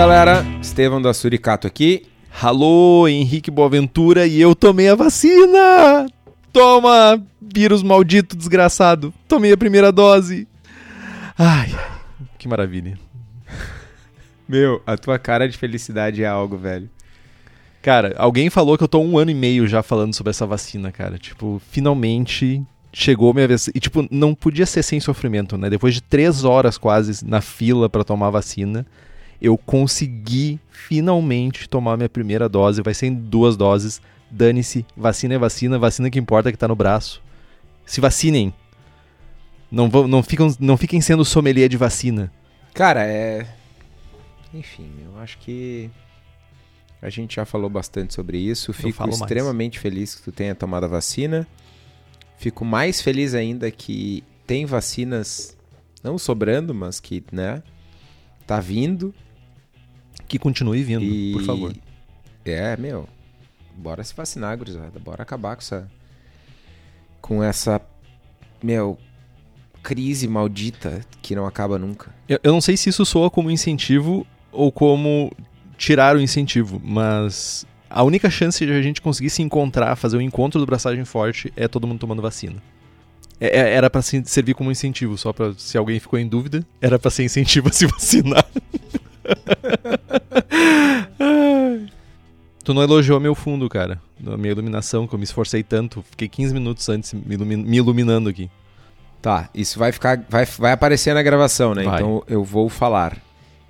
galera, Estevão da Suricato aqui. Alô, Henrique Boaventura e eu tomei a vacina! Toma, vírus maldito, desgraçado. Tomei a primeira dose. Ai, que maravilha. Meu, a tua cara de felicidade é algo, velho. Cara, alguém falou que eu tô um ano e meio já falando sobre essa vacina, cara. Tipo, finalmente chegou minha vez. E, tipo, não podia ser sem sofrimento, né? Depois de três horas quase na fila para tomar a vacina, eu consegui finalmente tomar minha primeira dose. Vai ser em duas doses. Dane-se, vacina é vacina, vacina que importa é que tá no braço. Se vacinem. Não, vão, não, ficam, não fiquem sendo sommelier de vacina. Cara, é. Enfim, eu acho que a gente já falou bastante sobre isso. Fico extremamente mais. feliz que tu tenha tomado a vacina. Fico mais feliz ainda que tem vacinas não sobrando, mas que, né, tá vindo. Que continue vindo, e... por favor. É, meu, bora se vacinar, gurizada. Bora acabar com essa com essa meu crise maldita que não acaba nunca. Eu, eu não sei se isso soa como incentivo ou como tirar o incentivo, mas a única chance de a gente conseguir se encontrar, fazer o um encontro do braçagem forte é todo mundo tomando vacina. É, é era para servir como incentivo, só para se alguém ficou em dúvida, era para ser incentivo a se vacinar. tu não elogiou meu fundo, cara, a minha iluminação, que eu me esforcei tanto, fiquei 15 minutos antes me, me iluminando aqui. Tá, isso vai ficar, vai, vai aparecer na gravação, né? Vai. Então eu vou falar.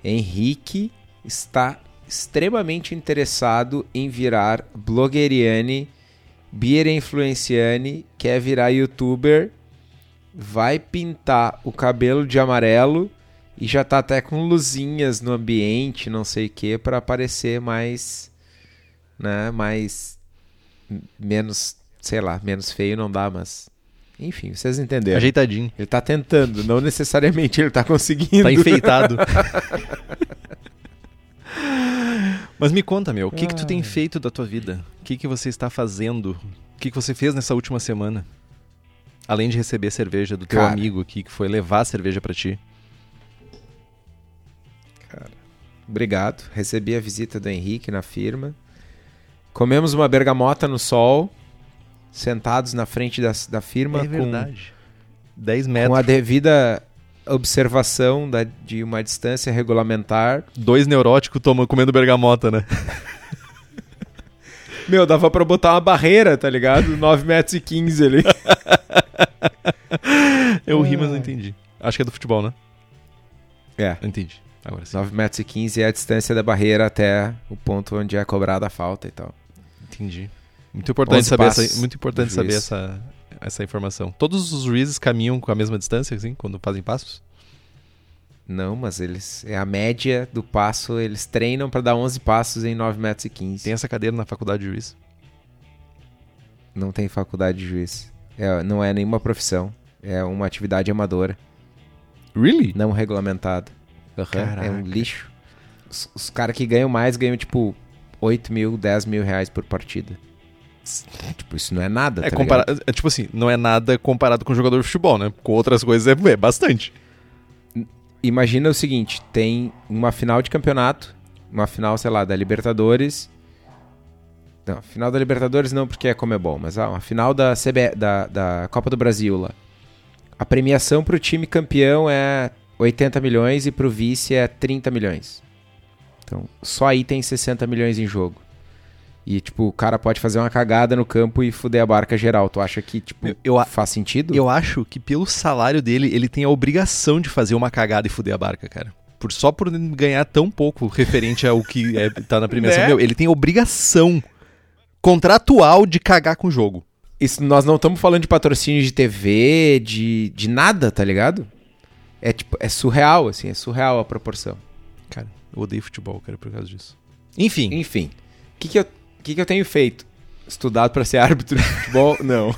Henrique está extremamente interessado em virar blogueriane, beer influenciane, quer virar youtuber, vai pintar o cabelo de amarelo e já tá até com luzinhas no ambiente, não sei o que, para aparecer mais, né, mais menos, sei lá, menos feio não dá, mas enfim, vocês entenderam. Ajeitadinho. Ele tá tentando, não necessariamente ele tá conseguindo. Tá enfeitado. Mas me conta, meu, o que, que tu tem feito da tua vida? O que, que você está fazendo? O que, que você fez nessa última semana? Além de receber cerveja do teu Cara. amigo aqui, que foi levar a cerveja para ti. Obrigado. Recebi a visita do Henrique na firma. Comemos uma bergamota no sol sentados na frente da, da firma. É verdade. Com, 10 metros. Com a devida observação da, de uma distância regulamentar. Dois neuróticos tomam, comendo bergamota, né? Meu, dava pra botar uma barreira, tá ligado? 9 metros e 15 ali. Eu ri, mas não entendi. Acho que é do futebol, né? É. Entendi. Agora sim. 9 metros e 15 é a distância da barreira até o ponto onde é cobrada a falta e tal. Entendi. Muito importante saber, essa, muito importante saber essa, essa informação. Todos os juízes caminham com a mesma distância, assim, quando fazem passos? Não, mas eles. É a média do passo, eles treinam para dar 11 passos em 9 metros e 15. Tem essa cadeira na faculdade de juiz? Não tem faculdade de juiz. É, não é nenhuma profissão. É uma atividade amadora. Really? Não regulamentada. Uhum, é um lixo. Os, os caras que ganham mais ganham tipo 8 mil, 10 mil reais por partida. Tipo, isso não é nada. É, tá compara... é tipo assim, não é nada comparado com jogador de futebol, né? Com outras coisas é, é bastante. Imagina o seguinte: tem uma final de campeonato, uma final, sei lá, da Libertadores. Não, final da Libertadores não, porque é como é bom, mas ah, uma final da, CB... da, da Copa do Brasil lá. A premiação pro time campeão é 80 milhões e pro vice é 30 milhões. Então, só aí tem 60 milhões em jogo. E, tipo, o cara pode fazer uma cagada no campo e fuder a barca geral. Tu acha que, tipo, eu, eu faz sentido? Eu acho que pelo salário dele, ele tem a obrigação de fazer uma cagada e fuder a barca, cara. Por, só por ganhar tão pouco referente ao que é, tá na premiação. Né? Meu, ele tem a obrigação contratual de cagar com o jogo. Isso, nós não estamos falando de patrocínio de TV, de, de nada, tá ligado? É, tipo, é surreal, assim, é surreal a proporção. Cara, eu odeio futebol, cara, por causa disso. Enfim. Enfim. O que, que eu que, que eu tenho feito? Estudado para ser árbitro de futebol? Não.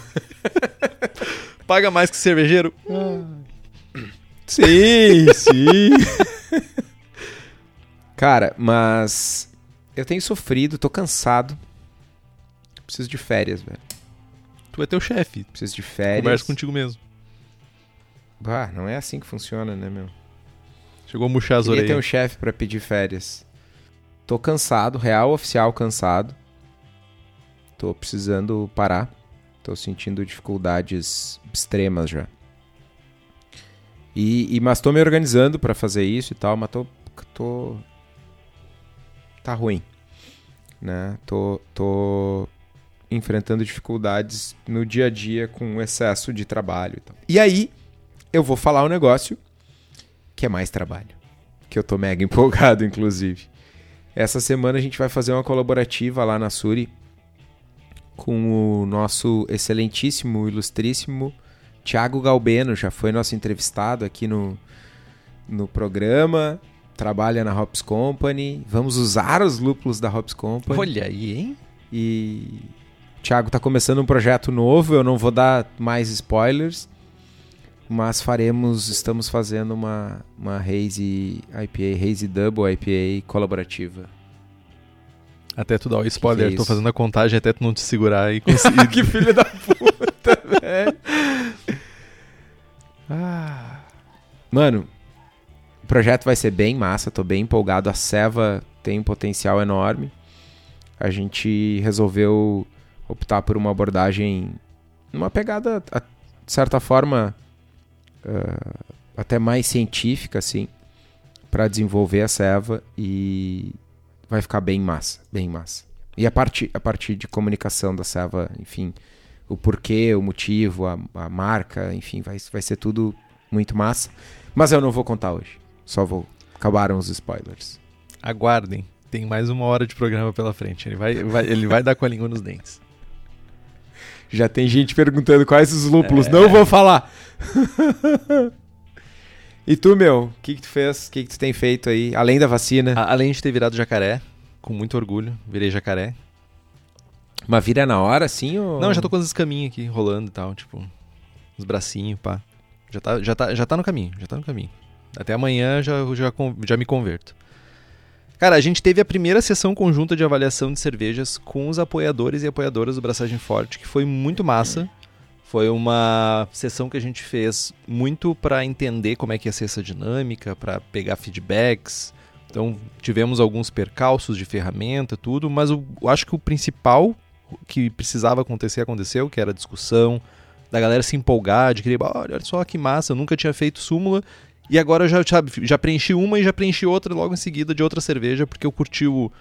Paga mais que cervejeiro? Sim, sim. Cara, mas eu tenho sofrido, tô cansado. Preciso de férias, velho. Tu é teu chefe. Preciso de férias. Conversa contigo mesmo. Bah, não é assim que funciona, né, meu? Chegou a murchar as orelhas. ter um chefe para pedir férias. tô cansado, real oficial cansado. Tô precisando parar. Tô sentindo dificuldades extremas já. E, e mas tô me organizando para fazer isso e tal, mas tô, tô tá ruim, né? Tô, tô enfrentando dificuldades no dia a dia com excesso de trabalho e tal. E aí eu vou falar um negócio que é mais trabalho, que eu tô mega empolgado, inclusive. Essa semana a gente vai fazer uma colaborativa lá na Suri com o nosso excelentíssimo, ilustríssimo Tiago Galbeno, já foi nosso entrevistado aqui no, no programa, trabalha na Hops Company. Vamos usar os lúpulos da Hops Company. Olha aí, hein? E o Thiago está começando um projeto novo, eu não vou dar mais spoilers, mas faremos, estamos fazendo uma, uma Hazy IPA, Hazy Double IPA colaborativa. Até tu dar o spoiler, que que é tô fazendo a contagem até tu não te segurar e conseguir. que filho da puta, velho. Ah. Mano, o projeto vai ser bem massa, tô bem empolgado. A Seva tem um potencial enorme. A gente resolveu optar por uma abordagem, uma pegada, de certa forma, uh, até mais científica, assim, para desenvolver a Seva e vai ficar bem massa, bem massa. E a partir, a partir de comunicação da Seva, enfim, o porquê, o motivo, a, a marca, enfim, vai, vai ser tudo muito massa. Mas eu não vou contar hoje. Só vou. Acabaram os spoilers. Aguardem. Tem mais uma hora de programa pela frente. Ele vai, vai ele vai dar com a língua nos dentes. Já tem gente perguntando quais os lúpulos. É... Não vou falar. e tu, meu? O que, que tu fez? O que, que tu tem feito aí? Além da vacina? A, além de ter virado jacaré, com muito orgulho, virei jacaré. Mas vira na hora, assim? Ou... Não, já tô com as escaminhas aqui rolando e tal, tipo. Os bracinhos, pá. Já tá, já, tá, já tá no caminho, já tá no caminho. Até amanhã já, já, já me converto. Cara, a gente teve a primeira sessão conjunta de avaliação de cervejas com os apoiadores e apoiadoras do Braçagem Forte, que foi muito massa. Foi uma sessão que a gente fez muito para entender como é que ia ser essa dinâmica, para pegar feedbacks. Então, tivemos alguns percalços de ferramenta, tudo, mas eu acho que o principal que precisava acontecer aconteceu, que era a discussão, da galera se empolgar, de querer, olha só que massa, eu nunca tinha feito súmula e agora já, já, já preenchi uma e já preenchi outra logo em seguida de outra cerveja, porque eu curti o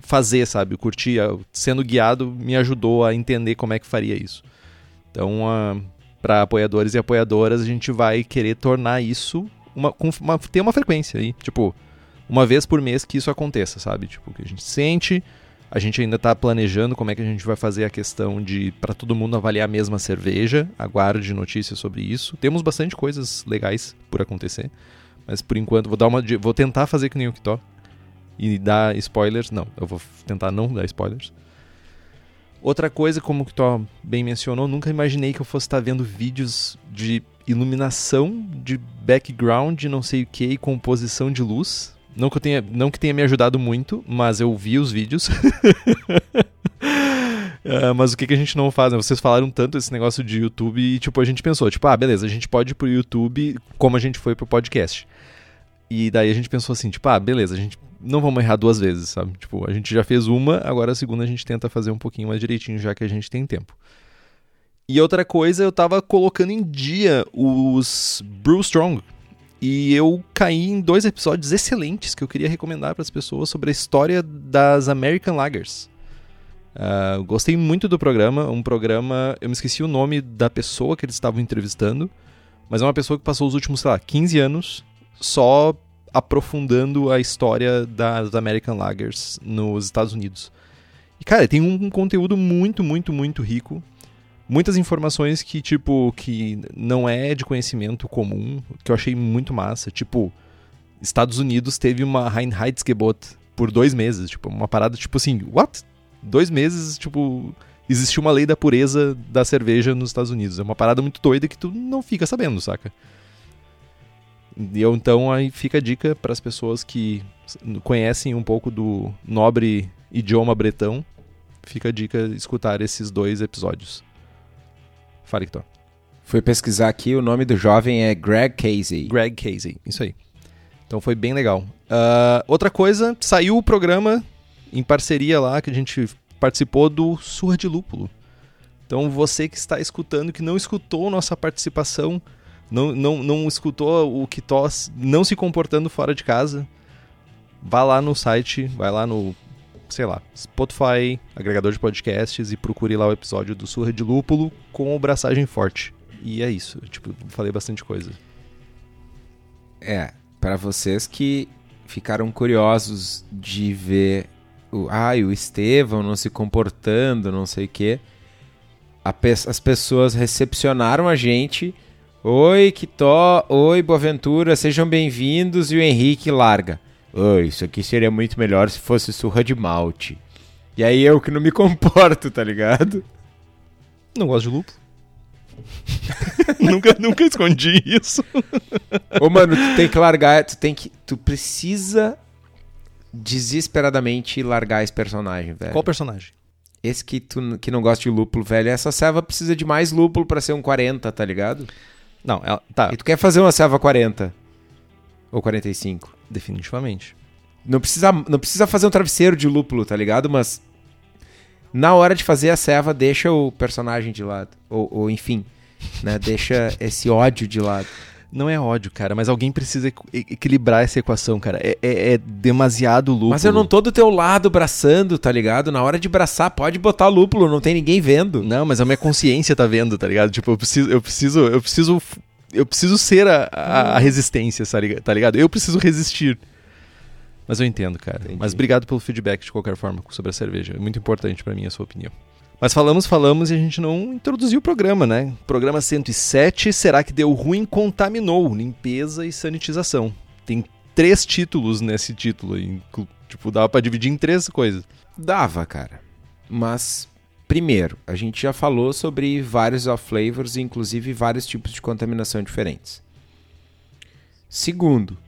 fazer, sabe? Eu curti, sendo guiado, me ajudou a entender como é que faria isso. Então, uh, para apoiadores e apoiadoras, a gente vai querer tornar isso uma, uma, ter uma frequência aí, tipo, uma vez por mês que isso aconteça, sabe? Tipo, que a gente sente, a gente ainda está planejando como é que a gente vai fazer a questão de para todo mundo avaliar a mesma cerveja. Aguarde notícias sobre isso. Temos bastante coisas legais por acontecer, mas por enquanto vou dar uma vou tentar fazer que nem o Kitó e dar spoilers. Não, eu vou tentar não dar spoilers. Outra coisa, como o Kitó bem mencionou, nunca imaginei que eu fosse estar vendo vídeos de iluminação, de background, não sei o que, e composição de luz não que, tenha, não que tenha me ajudado muito, mas eu vi os vídeos. uh, mas o que, que a gente não faz? Né? Vocês falaram tanto esse negócio de YouTube e, tipo, a gente pensou, tipo, ah, beleza, a gente pode ir pro YouTube como a gente foi pro podcast. E daí a gente pensou assim, tipo, ah, beleza, a gente não vamos errar duas vezes, sabe? Tipo, a gente já fez uma, agora a segunda a gente tenta fazer um pouquinho mais direitinho, já que a gente tem tempo. E outra coisa, eu tava colocando em dia os Brew Strong, e eu caí em dois episódios excelentes que eu queria recomendar para as pessoas sobre a história das American Lagers. Uh, gostei muito do programa. Um programa. Eu me esqueci o nome da pessoa que eles estavam entrevistando, mas é uma pessoa que passou os últimos, sei lá, 15 anos só aprofundando a história das American Lagers nos Estados Unidos. E, cara, tem um conteúdo muito, muito, muito rico muitas informações que, tipo, que não é de conhecimento comum, que eu achei muito massa. Tipo, Estados Unidos teve uma Reinheitsgebot por dois meses. Tipo, uma parada, tipo assim, what? Dois meses, tipo, existiu uma lei da pureza da cerveja nos Estados Unidos. É uma parada muito doida que tu não fica sabendo, saca? E eu, então aí fica a dica para as pessoas que conhecem um pouco do nobre idioma bretão. Fica a dica escutar esses dois episódios. Fale, Fui pesquisar aqui, o nome do jovem é Greg Casey. Greg Casey, isso aí. Então foi bem legal. Uh, outra coisa, saiu o programa em parceria lá que a gente participou do Surra de Lúpulo. Então você que está escutando, que não escutou nossa participação, não, não, não escutou o que não se comportando fora de casa, vá lá no site, vai lá no, sei lá, Spotify, agregador de podcasts e procure lá o episódio do Surra de Lúpulo com o braçagem forte. E é isso, tipo, falei bastante coisa. É, para vocês que ficaram curiosos de ver o, ai, o Estevão não se comportando, não sei o quê. Pe as pessoas recepcionaram a gente. Oi, Kitó. Oi, Boaventura. Sejam bem-vindos. E o Henrique larga. Oi, isso aqui seria muito melhor se fosse surra de malte. E aí eu que não me comporto, tá ligado? Não gosto de lupo. nunca, nunca escondi isso. Ô, mano, tu tem que largar, tu tem que. Tu precisa desesperadamente largar esse personagem, velho. Qual personagem? Esse que tu que não gosta de lúpulo, velho. Essa serva precisa de mais lúpulo para ser um 40, tá ligado? Não, ela, tá. E tu quer fazer uma serva 40 ou 45? Definitivamente. Não precisa, não precisa fazer um travesseiro de lúpulo, tá ligado? Mas na hora de fazer a serva, deixa o personagem de lado. Ou, ou enfim, né? deixa esse ódio de lado. Não é ódio, cara, mas alguém precisa equilibrar essa equação, cara. É, é, é demasiado lúpulo. Mas eu não tô do teu lado braçando, tá ligado? Na hora de braçar, pode botar lúpulo, não tem ninguém vendo. Não, mas a minha consciência tá vendo, tá ligado? Tipo, eu preciso, eu preciso, eu preciso, eu preciso ser a, a, a resistência, tá ligado? Eu preciso resistir. Mas eu entendo, cara. Entendi. Mas obrigado pelo feedback de qualquer forma sobre a cerveja. É muito importante para mim a sua opinião. Mas falamos, falamos e a gente não introduziu o programa, né? Programa 107, será que deu ruim? Contaminou, limpeza e sanitização. Tem três títulos nesse título, tipo, dava pra dividir em três coisas. Dava, cara. Mas, primeiro, a gente já falou sobre vários off-flavors, inclusive vários tipos de contaminação diferentes. Segundo,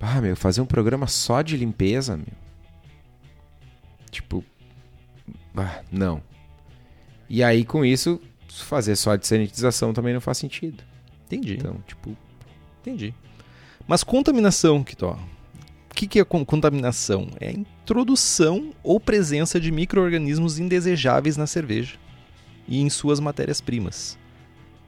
ah, meu, fazer um programa só de limpeza, meu. Tipo, ah, não. E aí, com isso, fazer só de sanitização também não faz sentido. Entendi. Então, tipo. Entendi. Mas contaminação, Kitó. Que, que é contaminação? É a introdução ou presença de micro-organismos indesejáveis na cerveja e em suas matérias-primas.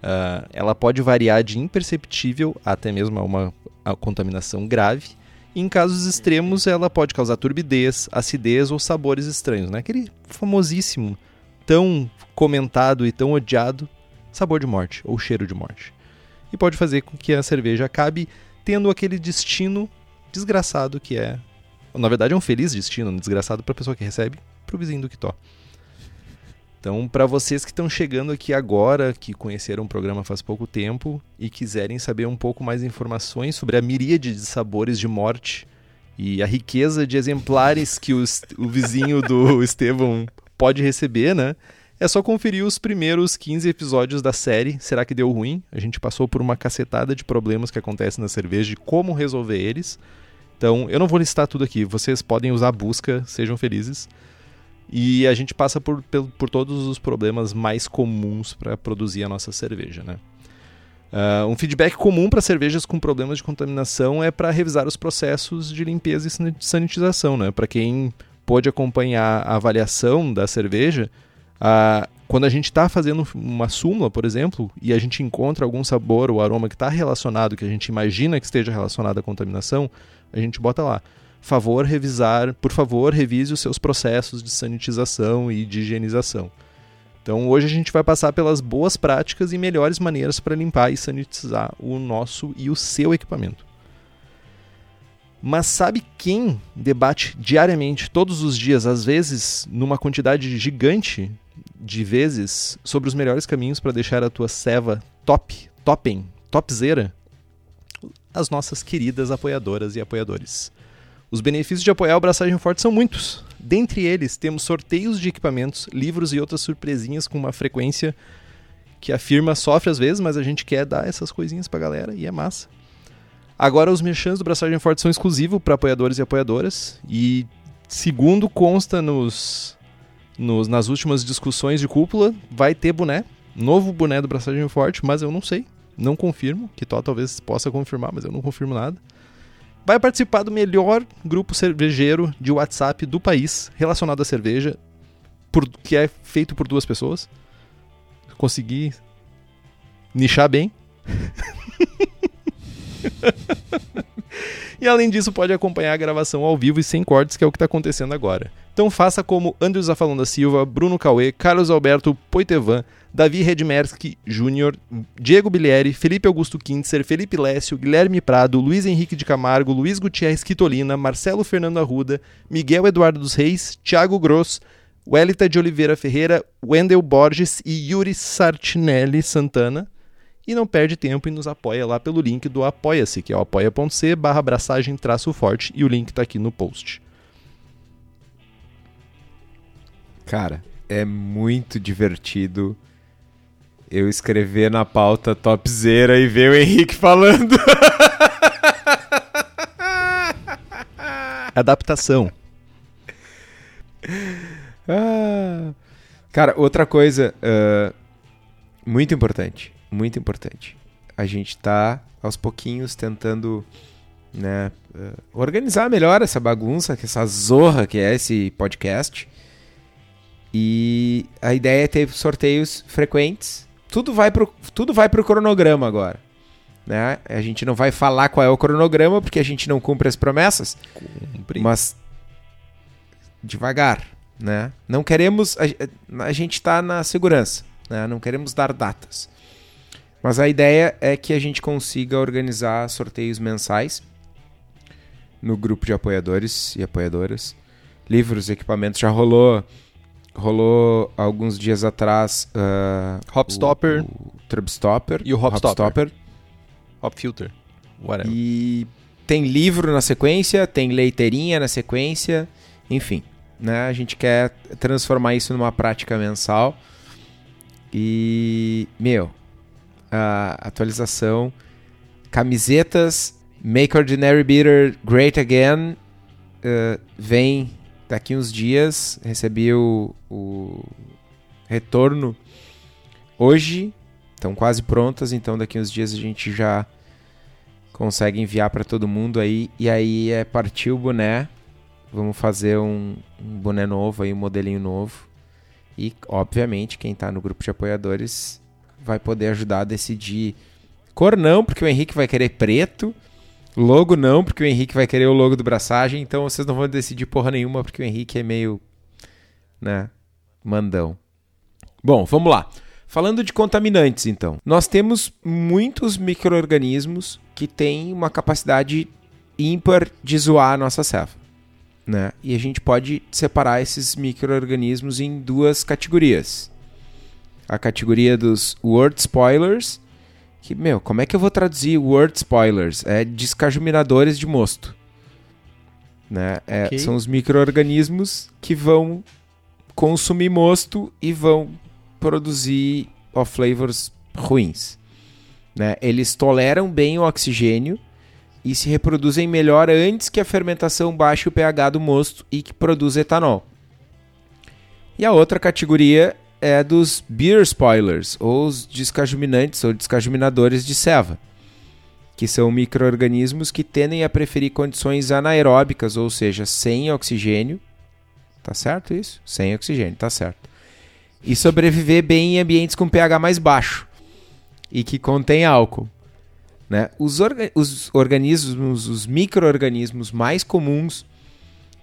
Uh, ela pode variar de imperceptível até mesmo a uma a contaminação grave. E em casos extremos, ela pode causar turbidez, acidez ou sabores estranhos. Né? Aquele famosíssimo tão comentado e tão odiado sabor de morte ou cheiro de morte. E pode fazer com que a cerveja acabe tendo aquele destino desgraçado que é. Na verdade, é um feliz destino, um desgraçado para a pessoa que recebe, para o vizinho do Quitó. Então, para vocês que estão chegando aqui agora, que conheceram o programa faz pouco tempo e quiserem saber um pouco mais informações sobre a miríade de sabores de morte e a riqueza de exemplares que o vizinho do Estevão pode receber, né? É só conferir os primeiros 15 episódios da série Será que deu ruim? A gente passou por uma cacetada de problemas que acontecem na cerveja e como resolver eles. Então, eu não vou listar tudo aqui, vocês podem usar a busca, sejam felizes. E a gente passa por, por, por todos os problemas mais comuns para produzir a nossa cerveja, né? Uh, um feedback comum para cervejas com problemas de contaminação é para revisar os processos de limpeza e sanitização, né? Para quem pôde acompanhar a avaliação da cerveja, ah, quando a gente está fazendo uma súmula, por exemplo, e a gente encontra algum sabor ou aroma que está relacionado, que a gente imagina que esteja relacionado à contaminação, a gente bota lá. Favor revisar, por favor, revise os seus processos de sanitização e de higienização. Então hoje a gente vai passar pelas boas práticas e melhores maneiras para limpar e sanitizar o nosso e o seu equipamento. Mas sabe quem debate diariamente, todos os dias, às vezes numa quantidade gigante de vezes, sobre os melhores caminhos para deixar a tua ceva top, topping, topzera? As nossas queridas apoiadoras e apoiadores. Os benefícios de apoiar o Braçagem Forte são muitos. Dentre eles, temos sorteios de equipamentos, livros e outras surpresinhas com uma frequência que a firma sofre às vezes, mas a gente quer dar essas coisinhas pra galera e é massa. Agora os merchants do Braçagem Forte são exclusivos para apoiadores e apoiadoras e segundo consta nos, nos, nas últimas discussões de cúpula, vai ter boné, novo boné do Braçagem Forte, mas eu não sei, não confirmo, que Tó talvez possa confirmar, mas eu não confirmo nada. vai participar do melhor grupo cervejeiro de WhatsApp do país relacionado à cerveja, por, que é feito por duas pessoas. Consegui nichar bem. e além disso, pode acompanhar a gravação ao vivo e sem cortes, que é o que está acontecendo agora. Então faça como Andrew Zafalon da Silva, Bruno Cauê, Carlos Alberto Poitevan, Davi Redmerski Júnior, Diego Bilieri, Felipe Augusto Kintzer, Felipe Lécio, Guilherme Prado, Luiz Henrique de Camargo, Luiz Gutierrez Quitolina, Marcelo Fernando Arruda, Miguel Eduardo dos Reis, Thiago Gross, Welita de Oliveira Ferreira, Wendel Borges e Yuri Sartinelli Santana. E não perde tempo e nos apoia lá pelo link do Apoia-se, que é o apoia.c barra abraçagem traço forte, e o link está aqui no post. Cara, é muito divertido eu escrever na pauta topzera e ver o Henrique falando. Adaptação. Ah. Cara, outra coisa uh, muito importante, muito importante. A gente tá aos pouquinhos tentando né, uh, organizar melhor essa bagunça, essa zorra que é esse podcast. E a ideia é ter sorteios frequentes. Tudo vai pro, tudo vai pro cronograma agora. Né? A gente não vai falar qual é o cronograma porque a gente não cumpre as promessas. Cumpre. Mas devagar, né? Não queremos a, a gente está na segurança, né? Não queremos dar datas. Mas a ideia é que a gente consiga organizar sorteios mensais no grupo de apoiadores e apoiadoras. Livros, equipamentos já rolou rolou alguns dias atrás uh, Hopstopper, o, Trubstopper e o Hopstopper. Hopfilter. Whatever. E tem livro na sequência, tem leiteirinha na sequência, enfim. Né? A gente quer transformar isso numa prática mensal. E, meu, a atualização, camisetas Make Ordinary Beer Great Again uh, vem daqui uns dias, recebi o, o retorno hoje, estão quase prontas, então daqui uns dias a gente já consegue enviar para todo mundo aí. E aí é partir o boné. Vamos fazer um, um boné novo aí, um modelinho novo. E, obviamente, quem está no grupo de apoiadores vai poder ajudar a decidir cor não, porque o Henrique vai querer preto. Logo não, porque o Henrique vai querer o logo do braçagem, então vocês não vão decidir porra nenhuma, porque o Henrique é meio, né, mandão. Bom, vamos lá. Falando de contaminantes, então. Nós temos muitos micro-organismos que têm uma capacidade ímpar de zoar a nossa ceva. Né? E a gente pode separar esses micro-organismos em duas categorias. A categoria dos word spoilers que, meu, como é que eu vou traduzir word spoilers? É descajuminadores de mosto. Né? É, okay. São os micro-organismos que vão consumir mosto e vão produzir off flavors ruins. Né? Eles toleram bem o oxigênio e se reproduzem melhor antes que a fermentação baixe o pH do mosto e que produz etanol. E a outra categoria é dos beer spoilers, ou os descajuminantes ou descajuminadores de ceva, que são micro-organismos que tendem a preferir condições anaeróbicas, ou seja, sem oxigênio. Tá certo isso? Sem oxigênio, tá certo. E sobreviver bem em ambientes com pH mais baixo e que contém álcool. Né? Os, orga os organismos, os micro-organismos mais comuns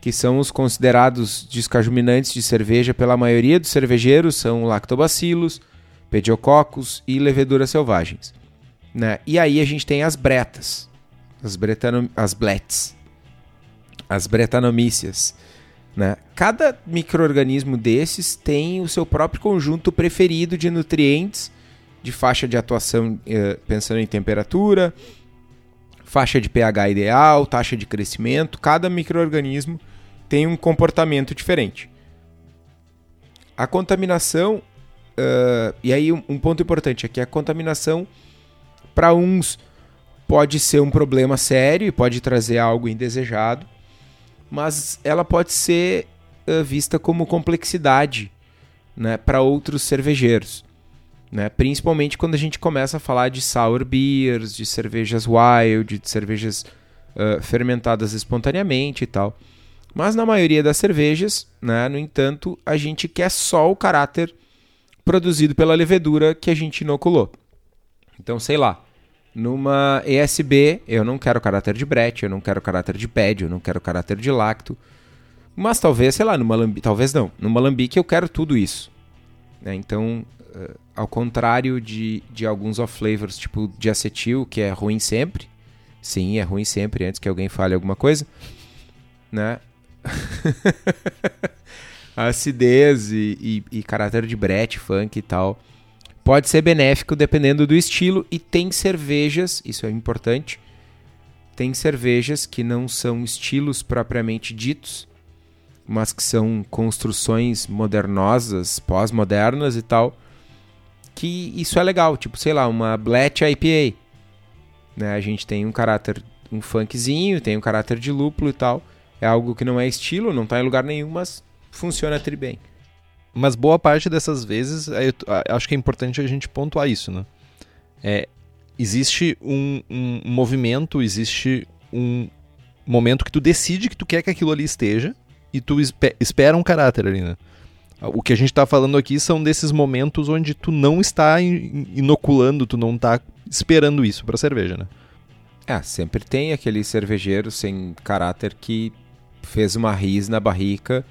que são os considerados descajuminantes de cerveja pela maioria dos cervejeiros, são lactobacilos, pediococcus e leveduras selvagens. Né? E aí a gente tem as bretas, as, as blets, as bretanomíceas. Né? Cada microorganismo desses tem o seu próprio conjunto preferido de nutrientes, de faixa de atuação eh, pensando em temperatura, faixa de pH ideal, taxa de crescimento. Cada microorganismo tem um comportamento diferente. A contaminação, uh, e aí um, ponto importante aqui, a contaminação para uns pode ser um problema sério e pode trazer algo indesejado, mas ela pode ser uh, vista como complexidade né, para outros cervejeiros. Né? Principalmente quando a gente começa a falar de sour beers, de cervejas wild, de cervejas uh, fermentadas espontaneamente e tal. Mas na maioria das cervejas, né, no entanto, a gente quer só o caráter produzido pela levedura que a gente inoculou. Então, sei lá, numa ESB eu não quero caráter de brete, eu não quero caráter de pad, eu não quero caráter de lacto. Mas talvez, sei lá, numa lambique, talvez não, numa lambique eu quero tudo isso. Né? Então, uh, ao contrário de, de alguns off-flavors, tipo de acetil, que é ruim sempre, sim, é ruim sempre, antes que alguém fale alguma coisa, né? A acidez e, e, e, caráter de brete, funk e tal pode ser benéfico dependendo do estilo e tem cervejas, isso é importante, tem cervejas que não são estilos propriamente ditos, mas que são construções modernosas, pós-modernas e tal, que isso é legal, tipo, sei lá, uma Black IPA, né? A gente tem um caráter, um funkzinho, tem um caráter de lúpulo e tal, é algo que não é estilo, não está em lugar nenhum, mas funciona tri bem. Mas boa parte dessas vezes, acho que é importante a gente pontuar isso, né? É, existe um, um movimento, existe um momento que tu decide que tu quer que aquilo ali esteja e tu espera um caráter ali, né? O que a gente está falando aqui são desses momentos onde tu não está inoculando, tu não está esperando isso para cerveja, né? É, sempre tem aquele cervejeiro sem caráter que fez uma ris na barrica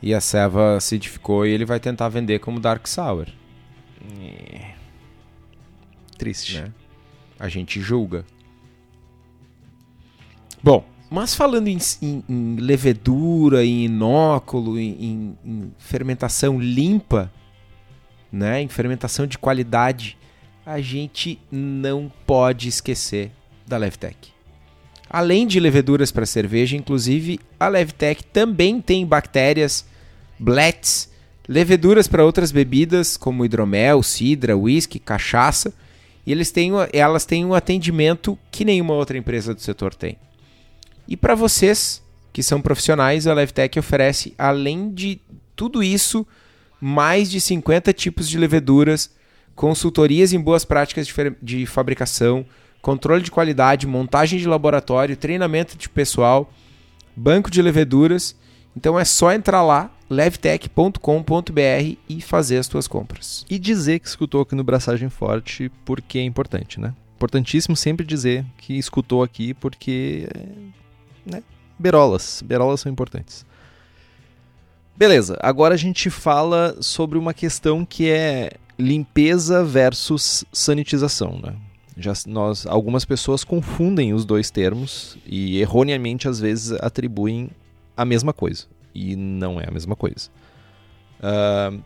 e a ceva acidificou e ele vai tentar vender como Dark Sour. É. Triste. Né? A gente julga. Bom, mas falando em, em, em levedura, em inóculo, em, em, fermentação limpa, né, em fermentação de qualidade, a gente não pode esquecer da Levtech. Além de leveduras para cerveja, inclusive a Levtech também tem bactérias, blets, leveduras para outras bebidas como hidromel, cidra, whisky, cachaça, e eles têm, elas têm um atendimento que nenhuma outra empresa do setor tem. E para vocês que são profissionais, a Levtech oferece, além de tudo isso, mais de 50 tipos de leveduras, consultorias em boas práticas de, de fabricação, controle de qualidade, montagem de laboratório, treinamento de pessoal, banco de leveduras. Então é só entrar lá, levtech.com.br e fazer as tuas compras. E dizer que escutou aqui no Braçagem Forte porque é importante, né? Importantíssimo sempre dizer que escutou aqui porque né? Berolas. Berolas são importantes. Beleza, agora a gente fala sobre uma questão que é limpeza versus sanitização, né? Já nós, algumas pessoas confundem os dois termos e erroneamente às vezes atribuem a mesma coisa e não é a mesma coisa. Uh,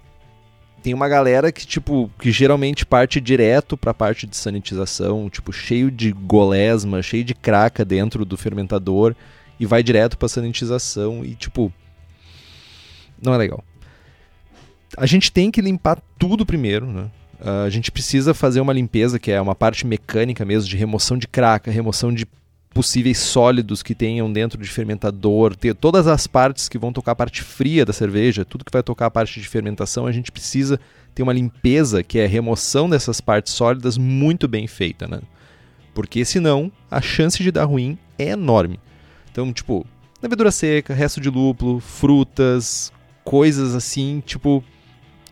tem uma galera que tipo que geralmente parte direto para a parte de sanitização, tipo cheio de golesma, cheio de craca dentro do fermentador e vai direto para sanitização e tipo não é legal. A gente tem que limpar tudo primeiro, né? Uh, a gente precisa fazer uma limpeza que é uma parte mecânica mesmo de remoção de craca, remoção de possíveis sólidos que tenham dentro de fermentador, ter todas as partes que vão tocar a parte fria da cerveja, tudo que vai tocar a parte de fermentação, a gente precisa ter uma limpeza que é remoção dessas partes sólidas muito bem feita, né? Porque senão a chance de dar ruim é enorme. Então, tipo, levedura seca, resto de lúpulo, frutas, coisas assim, tipo,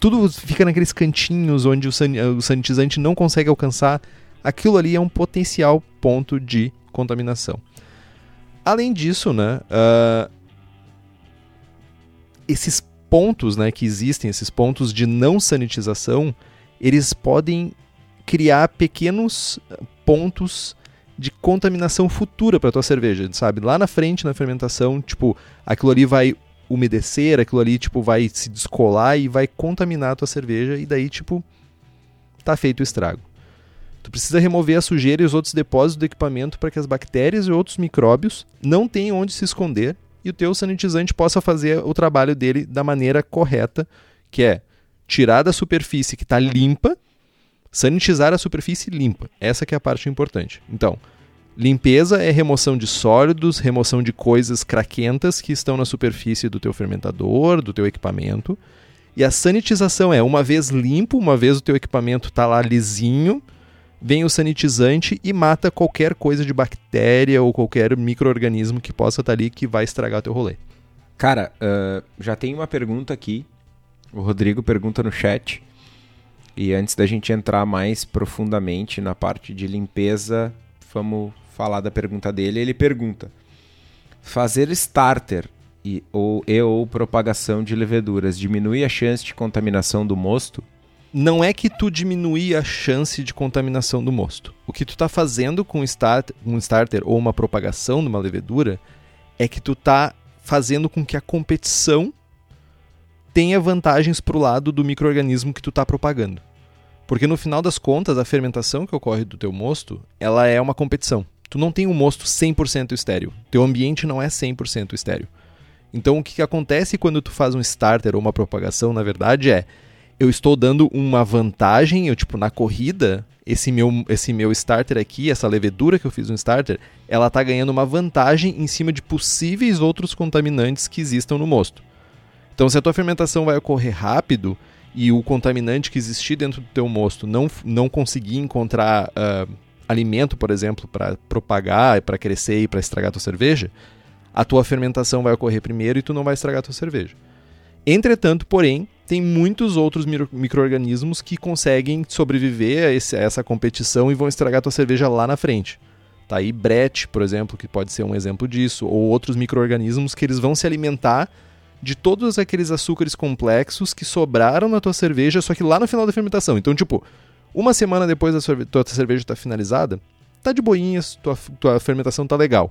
tudo fica naqueles cantinhos onde o, san o sanitizante não consegue alcançar. Aquilo ali é um potencial ponto de contaminação. Além disso, né, uh, esses pontos né, que existem, esses pontos de não sanitização, eles podem criar pequenos pontos de contaminação futura para tua cerveja, sabe? Lá na frente na fermentação, tipo, aquilo ali vai umedecer, aquilo ali tipo vai se descolar e vai contaminar a tua cerveja e daí tipo tá feito o estrago. Tu precisa remover a sujeira e os outros depósitos do equipamento para que as bactérias e outros micróbios não tenham onde se esconder e o teu sanitizante possa fazer o trabalho dele da maneira correta, que é tirar da superfície que está limpa Sanitizar a superfície limpa. Essa que é a parte importante. Então, limpeza é remoção de sólidos, remoção de coisas craquentas que estão na superfície do teu fermentador, do teu equipamento. E a sanitização é, uma vez limpo, uma vez o teu equipamento está lá lisinho, vem o sanitizante e mata qualquer coisa de bactéria ou qualquer microorganismo que possa estar ali que vai estragar teu rolê. Cara, uh, já tem uma pergunta aqui. O Rodrigo pergunta no chat. E antes da gente entrar mais profundamente na parte de limpeza, vamos falar da pergunta dele. Ele pergunta: fazer starter e ou, e ou propagação de leveduras diminui a chance de contaminação do mosto? Não é que tu diminui a chance de contaminação do mosto. O que tu está fazendo com start, um starter ou uma propagação de uma levedura é que tu está fazendo com que a competição tenha vantagens para o lado do microorganismo que tu está propagando. Porque no final das contas, a fermentação que ocorre do teu mosto, ela é uma competição. Tu não tem um mosto 100% estéreo. Teu ambiente não é 100% estéreo. Então o que, que acontece quando tu faz um starter ou uma propagação, na verdade, é eu estou dando uma vantagem, eu tipo na corrida, esse meu esse meu starter aqui, essa levedura que eu fiz no starter, ela está ganhando uma vantagem em cima de possíveis outros contaminantes que existam no mosto. Então, se a tua fermentação vai ocorrer rápido e o contaminante que existir dentro do teu mosto não, não conseguir encontrar uh, alimento, por exemplo, para propagar, para crescer e para estragar a tua cerveja, a tua fermentação vai ocorrer primeiro e tu não vai estragar a tua cerveja. Entretanto, porém, tem muitos outros micro-organismos que conseguem sobreviver a, esse, a, essa competição e vão estragar a tua cerveja lá na frente. Tá aí Brett, por exemplo, que pode ser um exemplo disso, ou outros micro-organismos que eles vão se alimentar de todos aqueles açúcares complexos que sobraram na tua cerveja, só que lá no final da fermentação. Então, tipo, uma semana depois da tua cerveja estar tá finalizada, tá de boinhas, tua, tua fermentação tá legal.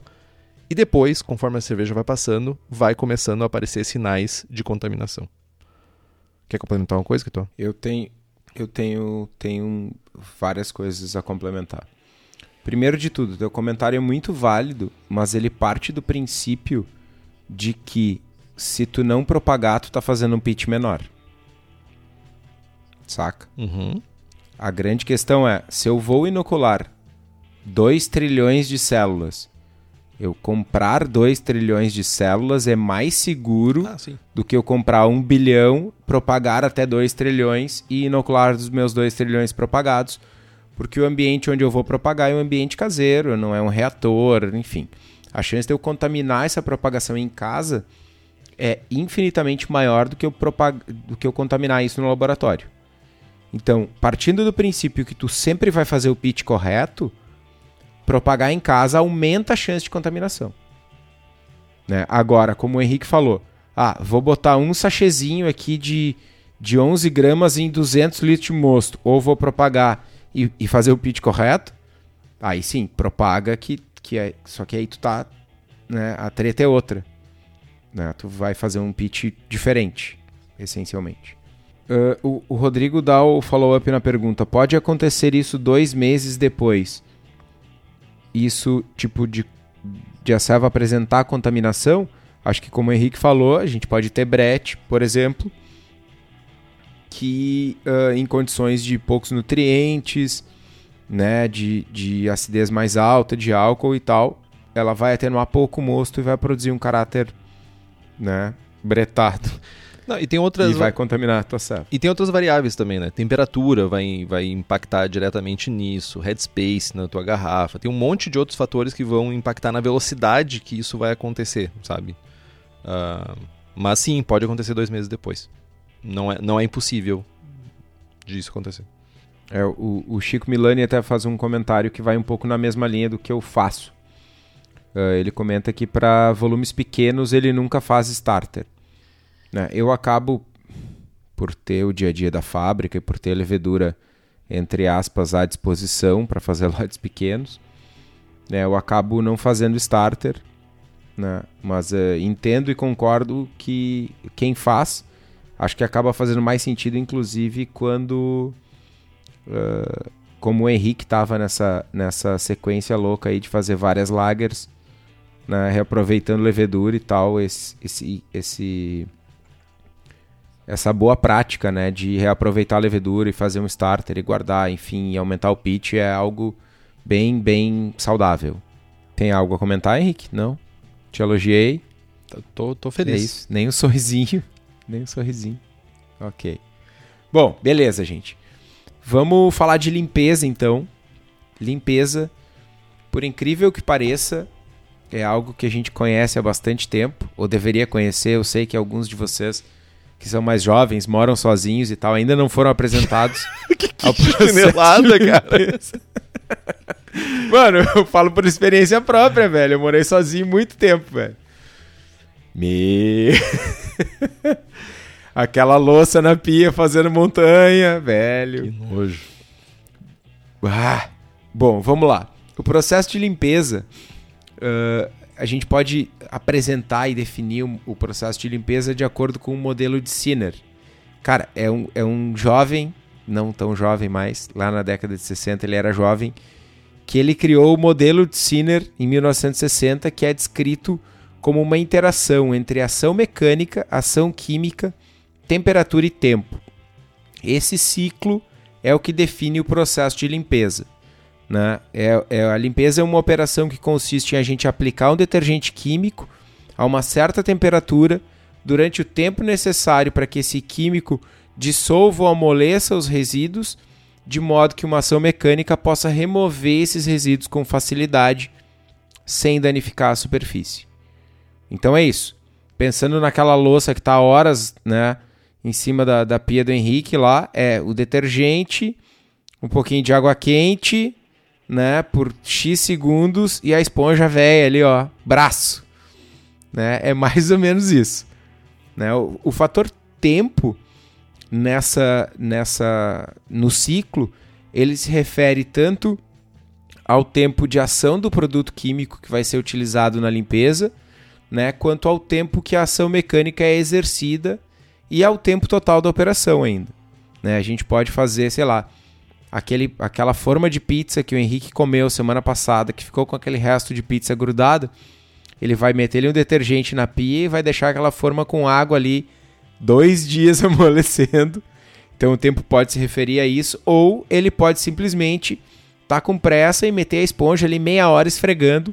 E depois, conforme a cerveja vai passando, vai começando a aparecer sinais de contaminação. Quer complementar uma coisa, Kitor? Eu tenho, eu tenho, tenho várias coisas a complementar. Primeiro de tudo, teu comentário é muito válido, mas ele parte do princípio de que se tu não propagar, tu tá fazendo um pitch menor. Saca? Uhum. A grande questão é, se eu vou inocular 2 trilhões de células, eu comprar 2 trilhões de células é mais seguro ah, do que eu comprar 1 um bilhão, propagar até 2 trilhões e inocular os meus 2 trilhões propagados, porque o ambiente onde eu vou propagar é um ambiente caseiro, não é um reator, enfim. A chance de eu contaminar essa propagação em casa é infinitamente maior do que, eu propag... do que eu contaminar isso no laboratório. Então, partindo do princípio que tu sempre vai fazer o pitch correto, propagar em casa aumenta a chance de contaminação. Né? Agora, como o Henrique falou, ah, vou botar um sachezinho aqui de, de 11 gramas em 200 litros de mosto, ou vou propagar e, e fazer o pitch correto, aí sim, propaga que, que é, só que aí tu tá, né, a treta é outra. Né? Tu vai fazer um pitch diferente, essencialmente. Uh, o, o, Rodrigo dá o follow-up na pergunta. Pode acontecer isso dois meses depois? Isso, tipo, de, de a serva apresentar contaminação? Acho que, como o Henrique falou, a gente pode ter brete, por exemplo, que uh, em condições de poucos nutrientes, né, de, de acidez mais alta, de álcool e tal, ela vai atenuar pouco mosto e vai produzir um caráter né, bretado. Não, e tem outras e vai contaminar a tua célula. E tem outras variáveis também, né? Temperatura vai, vai impactar diretamente nisso, headspace na tua garrafa. Tem um monte de outros fatores que vão impactar na velocidade que isso vai acontecer, sabe? Uh, mas sim, pode acontecer dois meses depois. Não é, não é impossível disso acontecer. É, o, o Chico Milani até faz um comentário que vai um pouco na mesma linha do que eu faço. Uh, ele comenta que para volumes pequenos ele nunca faz starter. Né? Eu acabo, por ter o dia a dia da fábrica e por ter a levedura, entre aspas, à disposição para fazer lotes pequenos, né? eu acabo não fazendo starter. Né? Mas uh, entendo e concordo que quem faz, acho que acaba fazendo mais sentido, inclusive, quando. Uh, como o Henrique estava nessa, nessa sequência louca aí de fazer várias lagers né, reaproveitando levedura e tal, esse, esse, esse, essa boa prática né, de reaproveitar a levedura e fazer um starter e guardar, enfim, e aumentar o pitch é algo bem, bem saudável. Tem algo a comentar, Henrique? Não? Te elogiei. Tô, tô feliz. É isso. Nem um sorrisinho. Nem um sorrisinho. Ok. Bom, beleza, gente. Vamos falar de limpeza então. limpeza, por incrível que pareça, é algo que a gente conhece há bastante tempo, ou deveria conhecer. Eu sei que alguns de vocês que são mais jovens, moram sozinhos e tal, ainda não foram apresentados que, que chinelada, cara. Mano, eu falo por experiência própria, velho. Eu morei sozinho muito tempo, velho. Me. Aquela louça na pia fazendo montanha, velho. Que nojo. Ah. Bom, vamos lá. O processo de limpeza, uh, a gente pode apresentar e definir o processo de limpeza de acordo com o modelo de Sinner. Cara, é um, é um jovem, não tão jovem mais, lá na década de 60 ele era jovem, que ele criou o modelo de Sinner em 1960, que é descrito como uma interação entre ação mecânica, ação química, temperatura e tempo. Esse ciclo é o que define o processo de limpeza. Né? É, é, a limpeza é uma operação que consiste em a gente aplicar um detergente químico a uma certa temperatura durante o tempo necessário para que esse químico dissolva ou amoleça os resíduos, de modo que uma ação mecânica possa remover esses resíduos com facilidade, sem danificar a superfície. Então é isso. Pensando naquela louça que está horas né, em cima da, da pia do Henrique lá, é o detergente, um pouquinho de água quente, né, por X segundos e a esponja velha ali, ó, braço. Né? É mais ou menos isso. Né? O, o fator tempo nessa nessa no ciclo, ele se refere tanto ao tempo de ação do produto químico que vai ser utilizado na limpeza, né, quanto ao tempo que a ação mecânica é exercida e ao tempo total da operação ainda. Né? A gente pode fazer, sei lá, aquele, aquela forma de pizza que o Henrique comeu semana passada, que ficou com aquele resto de pizza grudado, ele vai meter ali um detergente na pia e vai deixar aquela forma com água ali dois dias amolecendo. Então o tempo pode se referir a isso, ou ele pode simplesmente estar tá com pressa e meter a esponja ali meia hora esfregando.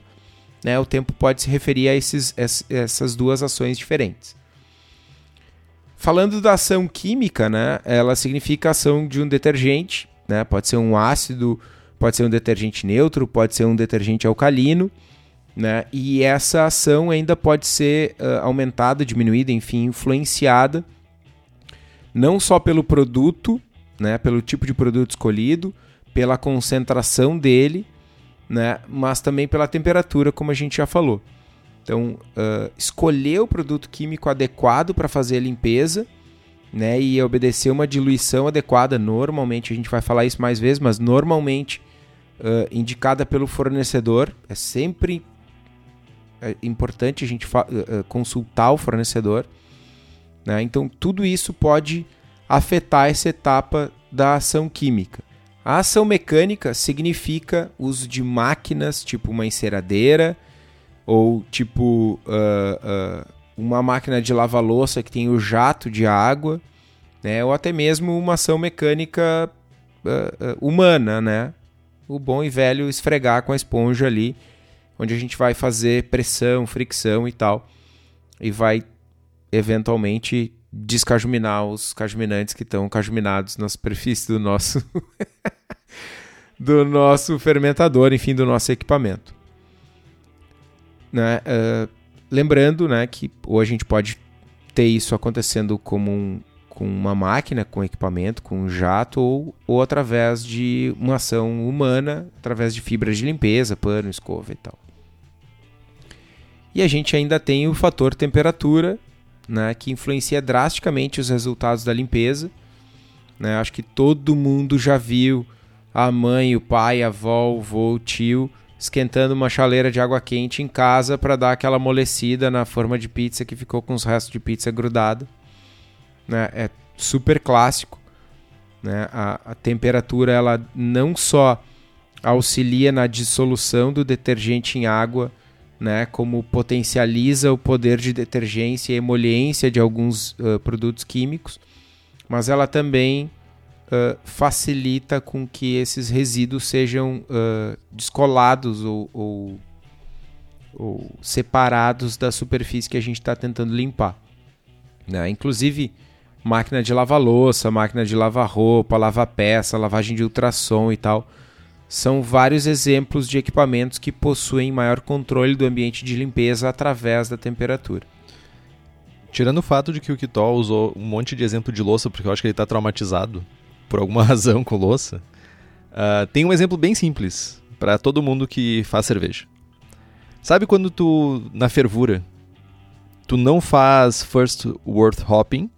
Né? O tempo pode se referir a esses, essas duas ações diferentes. Falando da ação química, né? ela significa a ação de um detergente né? Pode ser um ácido, pode ser um detergente neutro, pode ser um detergente alcalino, né? E essa ação ainda pode ser uh, aumentada, diminuída, enfim, influenciada não só pelo produto, né, pelo tipo de produto escolhido, pela concentração dele, né, mas também pela temperatura, como a gente já falou. Então, uh, escolher o produto químico adequado para fazer a limpeza né, e obedecer uma diluição adequada. Normalmente, a gente vai falar isso mais vezes, mas normalmente uh, indicada pelo fornecedor. É sempre é importante a gente uh, consultar o fornecedor. Né? Então, tudo isso pode afetar essa etapa da ação química. A ação mecânica significa uso de máquinas, tipo uma enceradeira, ou tipo uh, uma máquina de lavar louça que tem o jato de água, né? ou até mesmo uma ação mecânica uh, uh, humana, né? O bom e velho esfregar com a esponja ali, onde a gente vai fazer pressão, fricção e tal, e vai eventualmente descajuminar os cajuminantes que estão cajuminados na superfície do nosso do nosso fermentador, enfim, do nosso equipamento. Né? Uh, Lembrando né, que ou a gente pode ter isso acontecendo como um, com uma máquina, com equipamento, com um jato, ou, ou através de uma ação humana, através de fibras de limpeza, pano, escova e tal. E a gente ainda tem o fator temperatura, né, que influencia drasticamente os resultados da limpeza. Né? Acho que todo mundo já viu a mãe, o pai, a avó, o avô, o tio esquentando uma chaleira de água quente em casa para dar aquela amolecida na forma de pizza que ficou com os restos de pizza grudado. Né? É super clássico. Né? A, a temperatura ela não só auxilia na dissolução do detergente em água, né, como potencializa o poder de detergência e emoliência de alguns uh, produtos químicos, mas ela também uh, facilita com que esses resíduos sejam uh, descolados ou, ou, ou, separados da superfície que a gente está tentando limpar. Né? Inclusive, máquina de lavar louça, máquina de lavar roupa, lavar peça, lavagem de ultrassom e tal, são vários exemplos de equipamentos que possuem maior controle do ambiente de limpeza através da temperatura. Tirando o fato de que o Kitó usou um monte de exemplo de louça, porque eu acho que ele está traumatizado por alguma razão com louça, uh, tem um exemplo bem simples para todo mundo que faz cerveja. Sabe quando tu, na fervura, tu não faz first worth hopping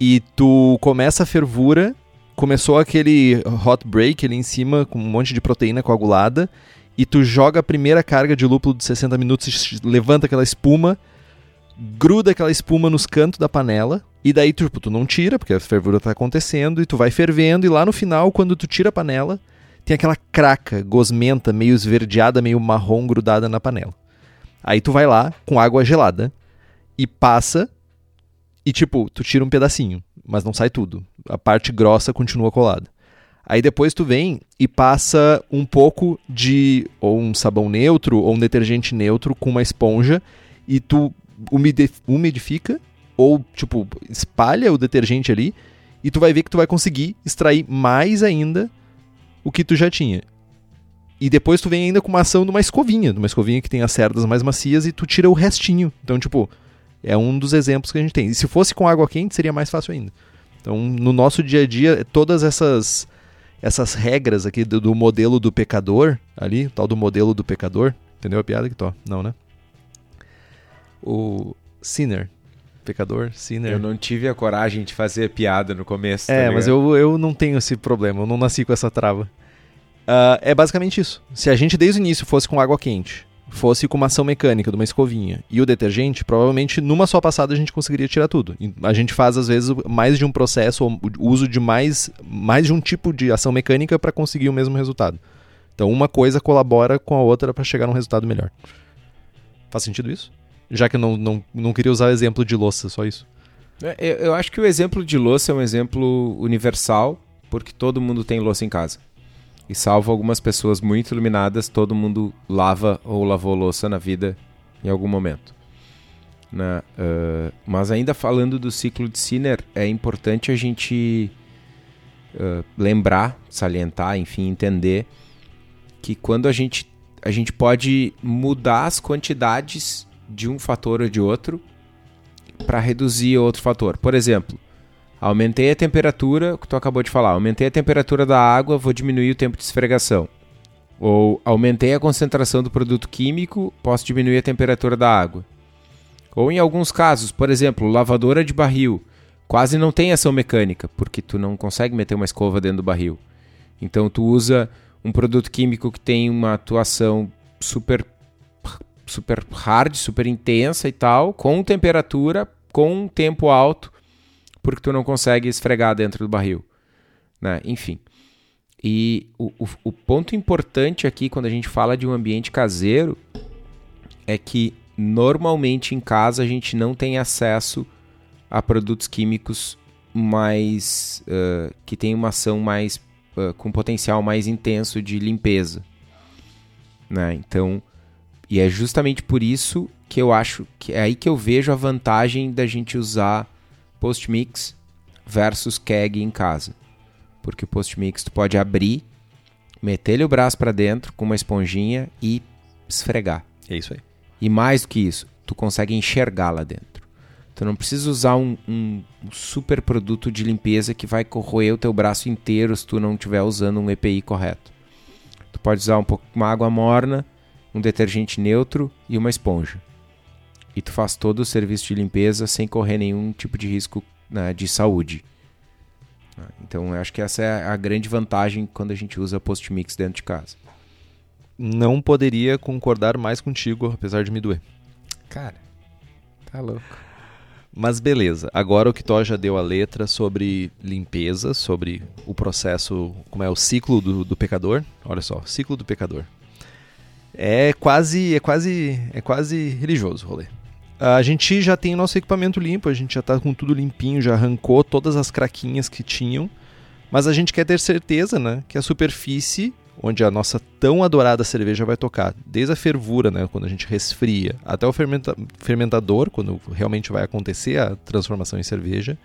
e tu começa a fervura começou aquele hot break ali em cima com um monte de proteína coagulada e tu joga a primeira carga de lúpulo de 60 minutos, levanta aquela espuma, gruda aquela espuma nos cantos da panela e daí tipo, tu não tira, porque a fervura está acontecendo e tu vai fervendo e lá no final, quando tu tira a panela, tem aquela craca gosmenta, meio esverdeada, meio marrom grudada na panela. Aí tu vai lá com água gelada e passa e tipo, tu tira um pedacinho mas não sai tudo. A parte grossa continua colada. Aí depois tu vem e passa um pouco de ou um sabão neutro ou um detergente neutro com uma esponja e tu umidifica ou tipo espalha o detergente ali e tu vai ver que tu vai conseguir extrair mais ainda o que tu já tinha. E depois tu vem ainda com uma ação de uma escovinha, de uma escovinha que tem as cerdas mais macias e tu tira o restinho. Então, tipo, é um dos exemplos que a gente tem. E se fosse com água quente, seria mais fácil ainda. Então, no nosso dia a dia, todas essas essas regras aqui do, do modelo do pecador, ali, tal do modelo do pecador, entendeu a piada que tô? Não, né? O sinner, pecador, sinner. Eu não tive a coragem de fazer piada no começo. Tá é, mas eu, eu não tenho esse problema, eu não nasci com essa trava. Uh, é basicamente isso. Se a gente desde o início fosse com água quente, fosse com uma ação mecânica de uma escovinha e o detergente, provavelmente numa só passada a gente conseguiria tirar tudo. A gente faz às vezes mais de um processo ou uso de mais, mais de um tipo de ação mecânica para conseguir o mesmo resultado. Então uma coisa colabora com a outra para chegar num resultado melhor. Faz sentido isso? Já que eu não, não, não queria usar o exemplo de louça, só isso. É, eu acho que o exemplo de louça é um exemplo universal, porque todo mundo tem louça em casa. E salvo algumas pessoas muito iluminadas, todo mundo lava ou lavou louça na vida em algum momento. Né? Uh, mas ainda falando do ciclo de Sinner, é importante a gente uh, lembrar, salientar, enfim, entender que quando a gente, a gente pode mudar as quantidades de um fator ou de outro para reduzir outro fator. Por exemplo, Aumentei a temperatura, que tu acabou de falar, aumentei a temperatura da água, vou diminuir o tempo de esfregação. Ou aumentei a concentração do produto químico, posso diminuir a temperatura da água. Ou em alguns casos, por exemplo, lavadora de barril, quase não tem ação mecânica, porque tu não consegue meter uma escova dentro do barril. Então tu usa um produto químico que tem uma atuação super super hard, super intensa e tal, com temperatura, com tempo alto porque tu não consegue esfregar dentro do barril. Né? Enfim. E o, o, o ponto importante aqui, quando a gente fala de um ambiente caseiro, é que normalmente em casa a gente não tem acesso a produtos químicos mais uh, que tem uma ação mais uh, com potencial mais intenso de limpeza, né? Então, e é justamente por isso que eu acho que é aí que eu vejo a vantagem da gente usar post-mix versus keg em casa. Porque o post-mix tu pode abrir, meter o braço para dentro com uma esponjinha e esfregar. É isso aí. E mais do que isso, tu consegue enxergar lá dentro. Tu não precisa usar um, um super produto de limpeza que vai corroer o teu braço inteiro se tu não estiver usando um EPI correto. Tu pode usar um pouco uma água morna, um detergente neutro e uma esponja e tu faz todo o serviço de limpeza sem correr nenhum tipo de risco né, de saúde. Então eu acho que essa é a grande vantagem quando a gente usa post-mix dentro de casa. Não poderia concordar mais contigo, apesar de me doer. Cara, tá louco. Mas beleza, agora o Kitó já deu a letra sobre limpeza, sobre o processo, como é o ciclo do, do pecador. Olha só, ciclo do pecador. É quase, é quase, é quase religioso o rolê. A gente já tem o nosso equipamento limpo, a gente já está com tudo limpinho, já arrancou todas as craquinhas que tinham, mas a gente quer ter certeza, né, que a superfície onde a nossa tão adorada cerveja vai tocar, desde a fervura, né, quando a gente resfria, até o fermenta fermentador, quando realmente vai acontecer a transformação em cerveja,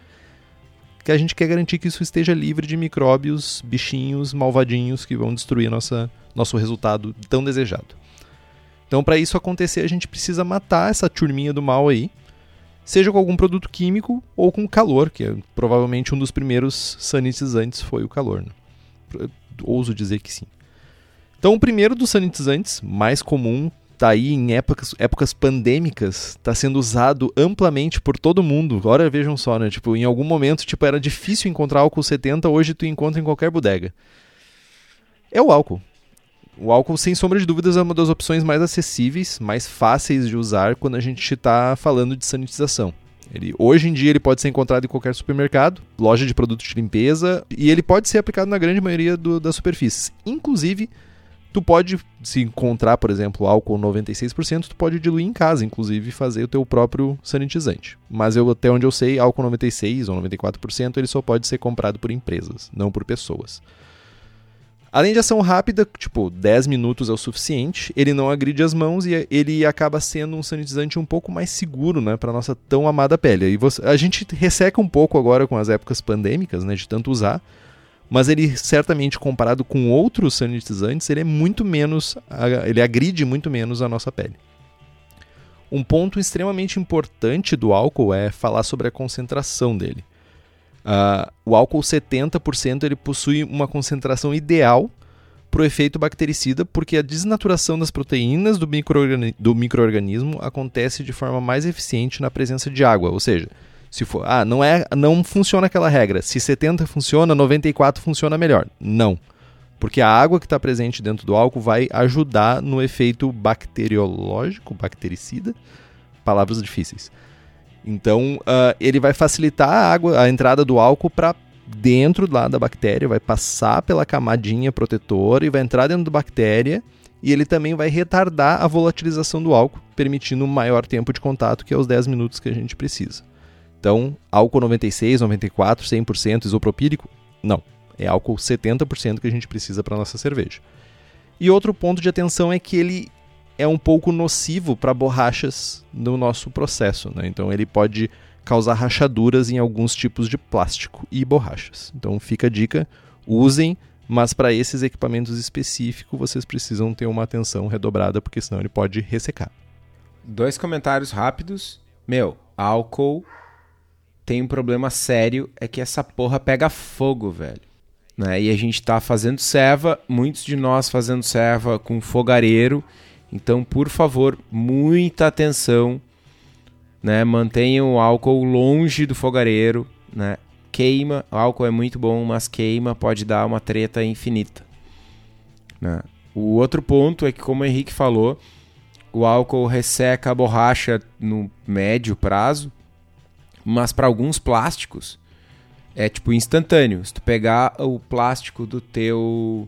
que a gente quer garantir que isso esteja livre de micróbios, bichinhos, malvadinhos que vão destruir nossa, nosso resultado tão desejado. Então, para isso acontecer, a gente precisa matar essa turminha do mal aí, seja com algum produto químico ou com calor, que é provavelmente um dos primeiros sanitizantes foi o calor. Né? Ouso dizer que sim. Então, o primeiro dos sanitizantes, mais comum, tá aí em épocas, épocas pandêmicas, está sendo usado amplamente por todo mundo. Agora vejam só, né? Tipo, em algum momento, tipo, era difícil encontrar álcool 70, hoje tu encontra em qualquer bodega. É o álcool. O álcool, sem sombra de dúvidas, é uma das opções mais acessíveis, mais fáceis de usar quando a gente está falando de sanitização. Ele, hoje em dia ele pode ser encontrado em qualquer supermercado, loja de produtos de limpeza, e ele pode ser aplicado na grande maioria do, das superfícies. Inclusive, tu pode, se encontrar, por exemplo, álcool 96%, tu pode diluir em casa, inclusive fazer o teu próprio sanitizante. Mas eu, até onde eu sei, álcool 96% ou 94% ele só pode ser comprado por empresas, não por pessoas. Além de ação rápida, tipo, 10 minutos é o suficiente, ele não agride as mãos e ele acaba sendo um sanitizante um pouco mais seguro, né, para nossa tão amada pele. E você, a gente resseca um pouco agora com as épocas pandêmicas, né, de tanto usar, mas ele certamente comparado com outros sanitizantes, ele é muito menos, ele agride muito menos a nossa pele. Um ponto extremamente importante do álcool é falar sobre a concentração dele. Uh, o álcool 70% ele possui uma concentração ideal para o efeito bactericida, porque a desnaturação das proteínas do, microorganismo, do microorganismo acontece de forma mais eficiente na presença de água. Ou seja, se for, ah, não é, não funciona aquela regra. Se 70 funciona, 94 funciona melhor. Não. Porque a água que está presente dentro do álcool vai ajudar no efeito bacteriológico, bactericida, palavras difíceis. Então, uh, ele vai facilitar a água, a entrada do álcool para dentro lá da bactéria, vai passar pela camadinha protetora e vai entrar dentro da bactéria. E ele também vai retardar a volatilização do álcool, permitindo um maior tempo de contato, que é os 10 minutos que a gente precisa. Então, álcool 96, 94, 100% isopropílico? Não. É álcool 70% que a gente precisa para nossa cerveja. E outro ponto de atenção é que ele é um pouco nocivo para borrachas no nosso processo. Né? Então ele pode causar rachaduras em alguns tipos de plástico e borrachas. Então fica a dica, usem, mas para esses equipamentos específicos vocês precisam ter uma atenção redobrada, porque senão ele pode ressecar. Dois comentários rápidos. Meu, álcool tem um problema sério, é que essa porra pega fogo, velho. Né? E a gente tá fazendo serva, muitos de nós fazendo serva com fogareiro então, por favor, muita atenção, né? Mantenham o álcool longe do fogareiro, né? Queima, o álcool é muito bom, mas queima pode dar uma treta infinita. Né? O outro ponto é que, como o Henrique falou, o álcool resseca a borracha no médio prazo, mas para alguns plásticos é tipo instantâneo. Se tu pegar o plástico do teu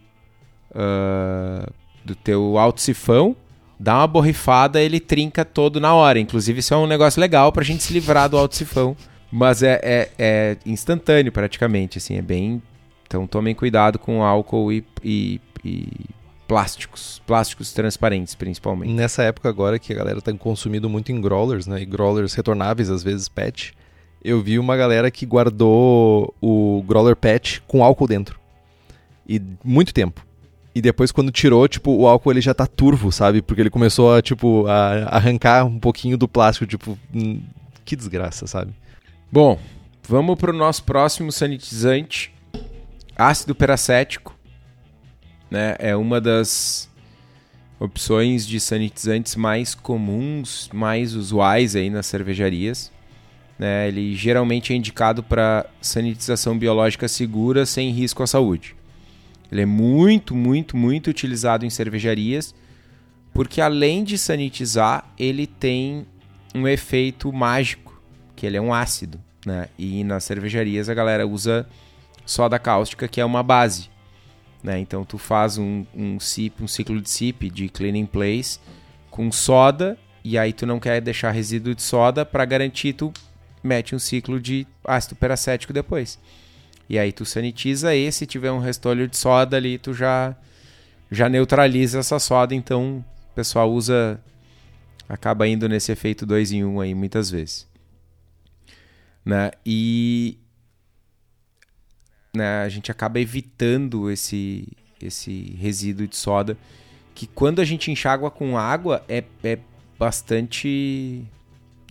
uh, do teu alto sifão dá uma borrifada, ele trinca todo na hora. Inclusive, isso é um negócio legal pra gente se livrar do alto sifão. Mas é, é, é instantâneo praticamente, assim, é bem. Então tomem cuidado com álcool e, e, e, plásticos, plásticos transparentes principalmente. Nessa época agora que a galera tá consumindo muito em growlers, né, e growlers retornáveis, às vezes PET, eu vi uma galera que guardou o growler PET com álcool dentro. E muito tempo. E depois, quando tirou, tipo, o álcool ele já tá turvo, sabe? Porque ele começou a, tipo, a arrancar um pouquinho do plástico, tipo, hum, que desgraça, sabe? Bom, vamos pro nosso próximo sanitizante, ácido peracético. Né? É uma das opções de sanitizantes mais comuns, mais usuais aí nas cervejarias. Né? Ele geralmente é indicado para sanitização biológica segura sem risco à saúde. Ele é muito, muito, muito utilizado em cervejarias, porque além de sanitizar, ele tem um efeito mágico, que ele é um ácido, né? E nas cervejarias a galera usa soda cáustica, que é uma base, né? Então tu faz um, um um ciclo de sip de cleaning place com soda e aí tu não quer deixar resíduo de soda para garantir tu mete um ciclo de ácido peracético depois. E aí tu sanitiza e se tiver um restolho de soda ali, tu já já neutraliza essa soda, então o pessoal usa acaba indo nesse efeito 2 em 1 um aí muitas vezes. Né? E né, a gente acaba evitando esse, esse resíduo de soda, que quando a gente enxágua com água é, é bastante.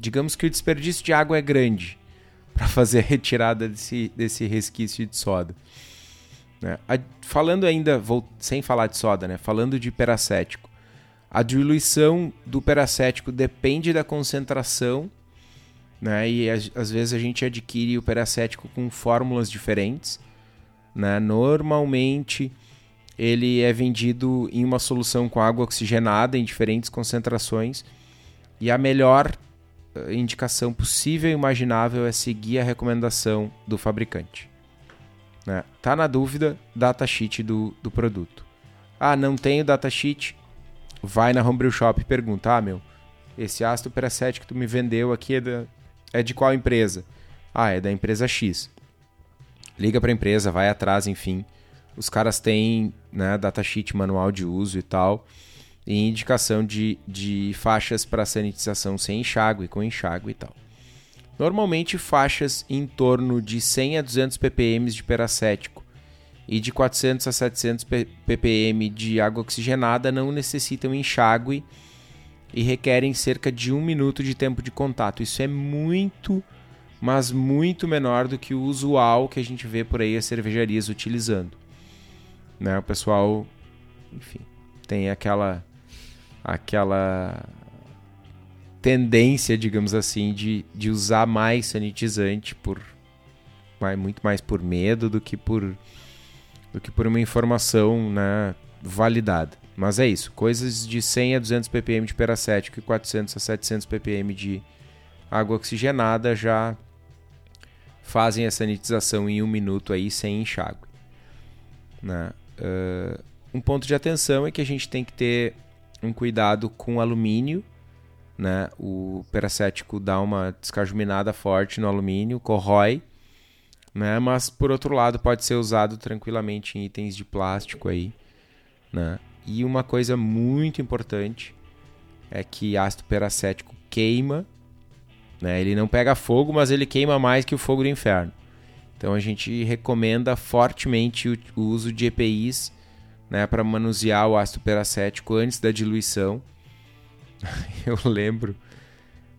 Digamos que o desperdício de água é grande para fazer a retirada desse, desse resquício de soda. Né? A, falando ainda, vou, sem falar de soda, né? falando de peracético, a diluição do peracético depende da concentração, né? e às vezes a gente adquire o peracético com fórmulas diferentes. Né? Normalmente ele é vendido em uma solução com água oxigenada em diferentes concentrações e a melhor indicação possível e imaginável é seguir a recomendação do fabricante. Né? Tá na dúvida, datasheet do, do produto. Ah, não tenho datasheet? Vai na Homebrew Shop e pergunta: Ah, meu, esse ácido peracético que tu me vendeu aqui é, da, é de qual empresa? Ah, é da empresa X. Liga para a empresa, vai atrás, enfim os caras têm né, datasheet manual de uso e tal, indicação de, de faixas para sanitização sem enxágue, com enxágue e tal. Normalmente faixas em torno de 100 a 200 ppm de peracético e de 400 a 700 ppm de água oxigenada não necessitam enxágue e requerem cerca de um minuto de tempo de contato. Isso é muito, mas muito menor do que o usual que a gente vê por aí as cervejarias utilizando né? O pessoal, enfim, tem aquela aquela tendência, digamos assim, de, de usar mais sanitizante por muito mais por medo do que por do que por uma informação, né, validada. Mas é isso, coisas de 100 a 200 ppm de peracético e 400 a 700 ppm de água oxigenada já fazem a sanitização em um minuto aí sem enxágue. Né? Uh, um ponto de atenção é que a gente tem que ter um cuidado com alumínio, né? O peracético dá uma descajuminada forte no alumínio, corrói, né? Mas por outro lado pode ser usado tranquilamente em itens de plástico aí, né? E uma coisa muito importante é que ácido peracético queima, né? Ele não pega fogo, mas ele queima mais que o fogo do inferno. Então a gente recomenda fortemente o, o uso de EPIs né, para manusear o ácido peracético antes da diluição. eu lembro.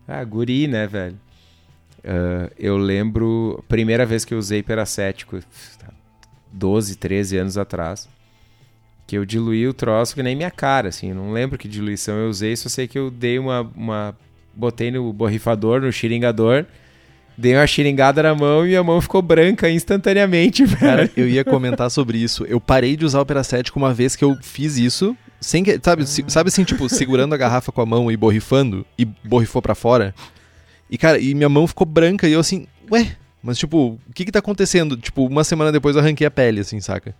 Ah, guri, né, velho? Uh, eu lembro primeira vez que eu usei peracético, 12, 13 anos atrás, que eu diluí o troço que nem minha cara, assim. Não lembro que diluição eu usei, só sei que eu dei uma. uma botei no borrifador, no xiringador Dei uma xiringada na mão e a mão ficou branca instantaneamente, velho. Cara, eu ia comentar sobre isso. Eu parei de usar o peracético uma vez que eu fiz isso, sem que, sabe, sabe assim, tipo, segurando a garrafa com a mão e borrifando, e borrifou para fora. E, cara, e minha mão ficou branca e eu assim, ué, mas tipo, o que que tá acontecendo? Tipo, uma semana depois eu arranquei a pele, assim, saca?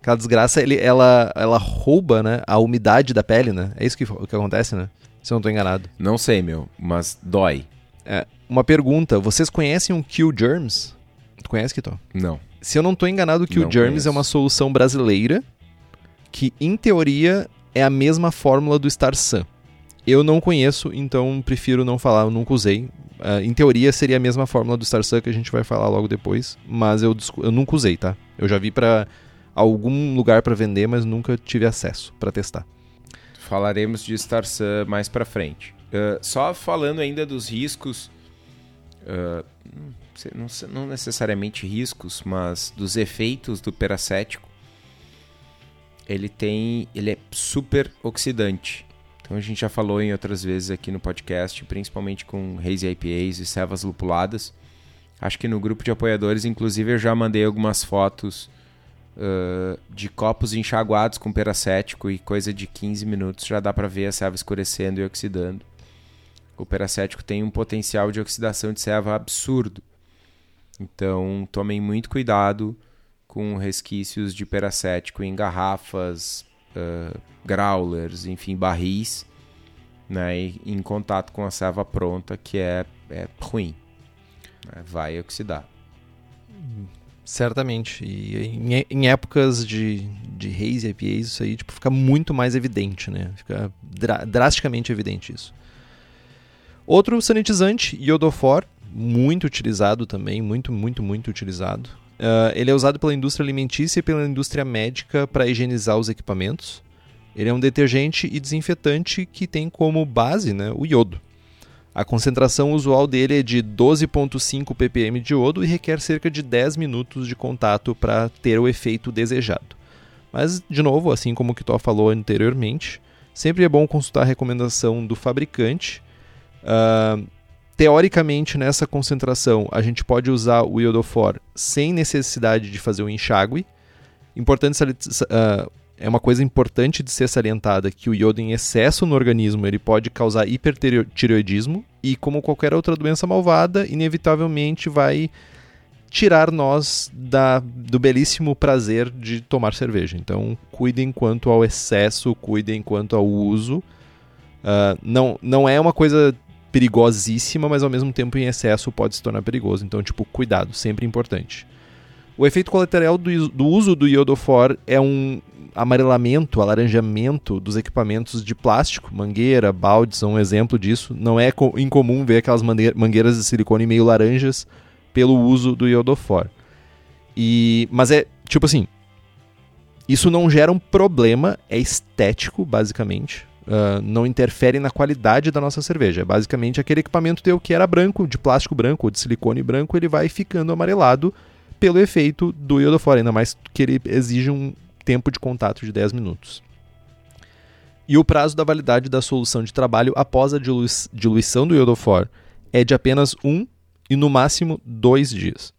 Aquela desgraça, ele, ela, ela rouba, né, a umidade da pele, né? É isso que, que acontece, né? Se eu não tô enganado. Não sei, meu, mas dói. É, uma pergunta: vocês conhecem o Kill Germs? Tu conhece, Kito? Não. Se eu não estou enganado, o Kill não Germs conheço. é uma solução brasileira que, em teoria, é a mesma fórmula do Star Sun. Eu não conheço, então prefiro não falar, eu nunca usei. Uh, em teoria seria a mesma fórmula do Star Sun que a gente vai falar logo depois, mas eu, eu nunca usei, tá? Eu já vi para algum lugar para vender, mas nunca tive acesso para testar. Falaremos de Star Sun mais para frente. Uh, só falando ainda dos riscos, uh, não, não, necessariamente riscos, mas dos efeitos do peracético, ele tem, ele é super oxidante. Então a gente já falou em outras vezes aqui no podcast, principalmente com hazy IPAs e cevas lupuladas. Acho que no grupo de apoiadores, inclusive, eu já mandei algumas fotos uh, de copos enxaguados com peracético e coisa de 15 minutos já dá para ver a ceva escurecendo e oxidando o peracético tem um potencial de oxidação de serva absurdo. Então, tomem muito cuidado com resquícios de peracético em garrafas, uh, growlers, enfim, barris, né, em contato com a serva pronta, que é, é ruim. Né, vai oxidar. Certamente. E em, em, épocas de, de haze e IPAs, isso aí tipo, fica muito mais evidente, né? Fica dra drasticamente evidente isso. Outro sanitizante, iodofor, muito utilizado também, muito, muito, muito utilizado. Uh, ele é usado pela indústria alimentícia e pela indústria médica para higienizar os equipamentos. Ele é um detergente e desinfetante que tem como base né, o iodo. A concentração usual dele é de 12,5 ppm de iodo e requer cerca de 10 minutos de contato para ter o efeito desejado. Mas, de novo, assim como o Kitó falou anteriormente, sempre é bom consultar a recomendação do fabricante. Uh, teoricamente, nessa concentração, a gente pode usar o iodofor sem necessidade de fazer o enxágue. Importante uh, é uma coisa importante de ser salientada que o iodo em excesso no organismo ele pode causar hipertireoidismo e como qualquer outra doença malvada, inevitavelmente vai tirar nós da, do belíssimo prazer de tomar cerveja. Então, cuidem quanto ao excesso, cuidem quanto ao uso. Uh, não, não é uma coisa perigosíssima, mas ao mesmo tempo em excesso pode se tornar perigoso. Então, tipo, cuidado, sempre importante. O efeito colateral do, do uso do iodofor é um amarelamento, alaranjamento dos equipamentos de plástico, mangueira, baldes são um exemplo disso. Não é incomum ver aquelas mangueiras de silicone meio laranjas pelo uso do iodofor. E, mas é tipo assim, isso não gera um problema, é estético, basicamente. Uh, não interfere na qualidade da nossa cerveja. É basicamente aquele equipamento teu que era branco, de plástico branco ou de silicone branco, ele vai ficando amarelado pelo efeito do iodofor, ainda mais que ele exige um tempo de contato de 10 minutos. E o prazo da validade da solução de trabalho após a diluição do iodofor é de apenas um e no máximo dois dias.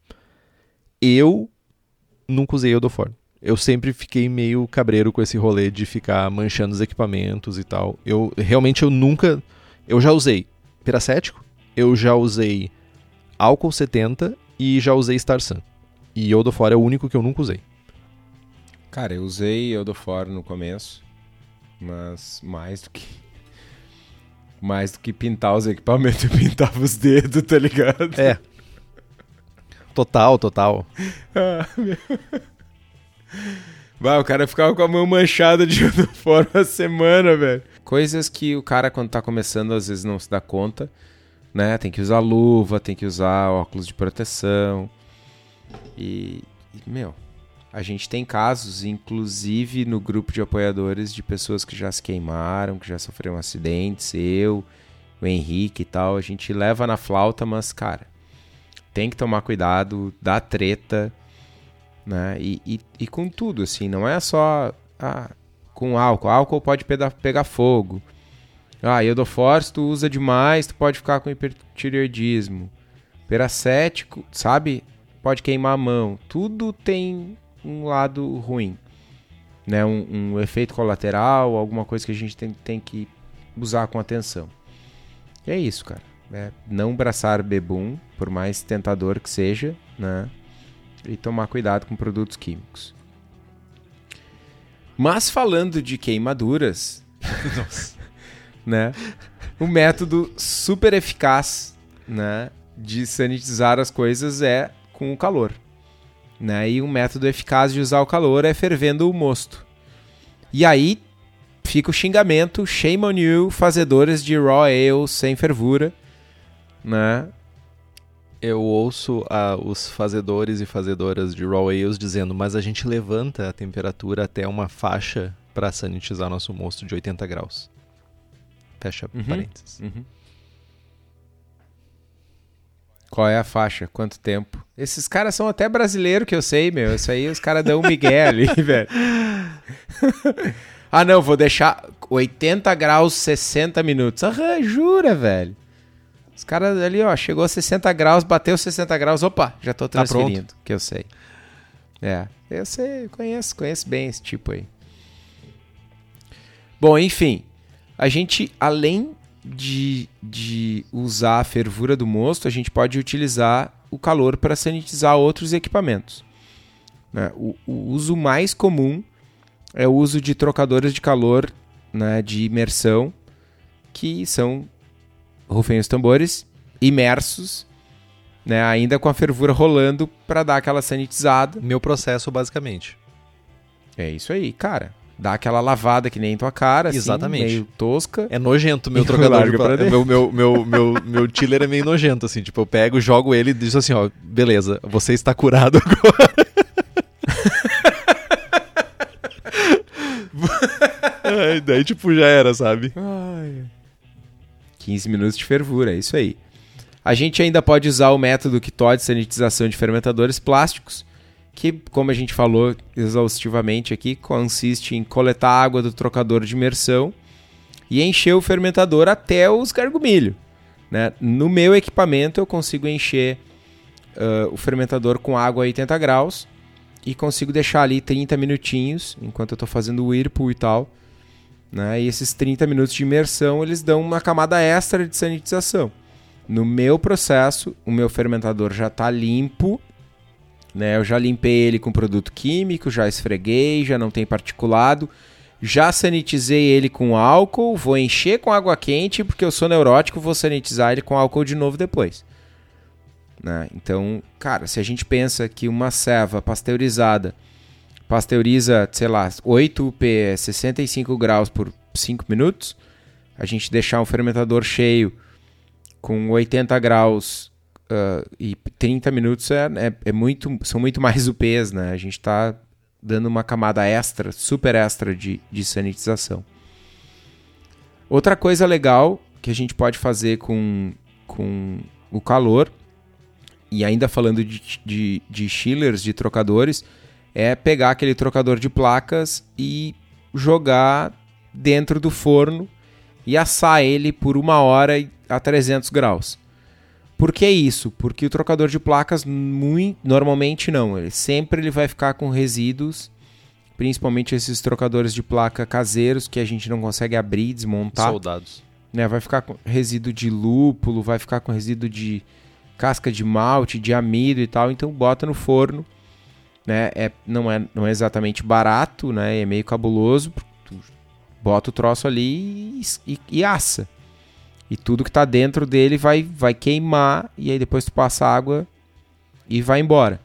Eu nunca usei Eudofor. Eu sempre fiquei meio cabreiro com esse rolê de ficar manchando os equipamentos e tal. Eu realmente eu nunca. Eu já usei peracético, eu já usei álcool 70 e já usei Starsan. E Eudofor é o único que eu nunca usei. Cara, eu usei Eudofor no começo, mas mais do que mais do que pintar os equipamentos, eu pintava os dedos, tá ligado? É. Total, total. ah, meu... Bah, o cara ficava com a mão manchada de uniforme a semana, velho. Coisas que o cara, quando tá começando, às vezes não se dá conta, né? Tem que usar luva, tem que usar óculos de proteção. E, e meu, a gente tem casos, inclusive no grupo de apoiadores, de pessoas que já se queimaram, que já sofreram acidentes, eu, o Henrique e tal. A gente leva na flauta, mas, cara, tem que tomar cuidado, dá treta, né? E, e, e com tudo, assim, não é só ah, com álcool. Álcool pode pegar, fogo. Ah, iodoforce tu usa demais, tu pode ficar com hipertireoidismo. Peracético, sabe? Pode queimar a mão. Tudo tem um lado ruim, né? Um, um, efeito colateral, alguma coisa que a gente tem, tem que usar com atenção. E é isso, cara. É não braçar bebum, por mais tentador que seja, né? E tomar cuidado com produtos químicos. Mas falando de queimaduras, né? O método super eficaz, né, de sanitizar as coisas é com o calor. Né? E um método eficaz de usar o calor é fervendo o mosto. E aí fica o xingamento, shame on you, fazedores de raw ale sem fervura, né? Eu ouço uh, os fazedores e fazedoras de raw ales dizendo, mas a gente levanta a temperatura até uma faixa para sanitizar nosso mosto de 80 graus. Fecha uhum. parênteses. Uhum. Qual é a faixa? Quanto tempo? Esses caras são até brasileiros que eu sei, meu. Isso aí os caras dão um migué ali, velho. ah, não, vou deixar 80 graus 60 minutos. Ah, jura, velho. Os caras ali, ó, chegou a 60 graus, bateu 60 graus, opa, já tô tá transferindo, tá que eu sei. É, eu sei, conheço, conheço bem esse tipo aí. Bom, enfim, a gente, além de, de usar a fervura do mosto, a gente pode utilizar o calor para sanitizar outros equipamentos. Né? O, o, uso mais comum é o uso de trocadores de calor né, de imersão, que são, rufem os tambores, imersos, né, ainda com a fervura rolando para dar aquela sanitizada. Meu processo, basicamente. É isso aí, cara. dá aquela lavada que nem tua cara, Exatamente. assim, meio tosca. É nojento meu trocador de placa. Meu, meu, meu, meu, meu tiller é meio nojento, assim. Tipo, eu pego, jogo ele e diz assim, ó, beleza, você está curado agora. Ai, daí, tipo, já era, sabe? Ai. 15 minutos de fervura, é isso aí. A gente ainda pode usar o método Kitó de sanitização de fermentadores plásticos, que, como a gente falou exaustivamente aqui, consiste em coletar água do trocador de imersão e encher o fermentador até os gargumilho. Né? No meu equipamento eu consigo encher uh, o fermentador com água a 80 graus e consigo deixar ali 30 minutinhos enquanto eu estou fazendo o whirlpool e tal. Né? E esses 30 minutos de imersão eles dão uma camada extra de sanitização. No meu processo, o meu fermentador já está limpo, né? Eu já limpei ele com produto químico, já esfreguei, já não tem particulado, já sanitizei ele com álcool, vou encher com água quente porque eu sou neurótico, vou sanitizar ele com álcool de novo depois. Né? Então, cara, se a gente pensa que uma ceva pasteurizada pasteuriza, sei lá, 8 P, 65 graus por 5 minutos, a gente deixar um fermentador cheio com 80 graus uh, e 30 minutos é, é, é, muito, são muito mais UPs, né? A gente está dando uma camada extra, super extra de, de sanitização. Outra coisa legal que a gente pode fazer com, com o calor, e ainda falando de, de, de chillers, de trocadores, é pegar aquele trocador de placas e jogar dentro do forno e assar ele por uma hora a 300 graus. Por que isso? Porque o trocador de placas muito, normalmente não, ele sempre ele vai ficar com resíduos, principalmente esses trocadores de placa caseiros que a gente não consegue abrir, desmontar. Soldados. Né, vai ficar com resíduo de lúpulo, vai ficar com resíduo de casca de malte, de amido e tal, então bota no forno, né? É, não, é, não é exatamente barato, né? É meio cabuloso. Bota o troço ali e, e, e assa. E tudo que está dentro dele vai, vai queimar e aí depois tu passa água e vai embora.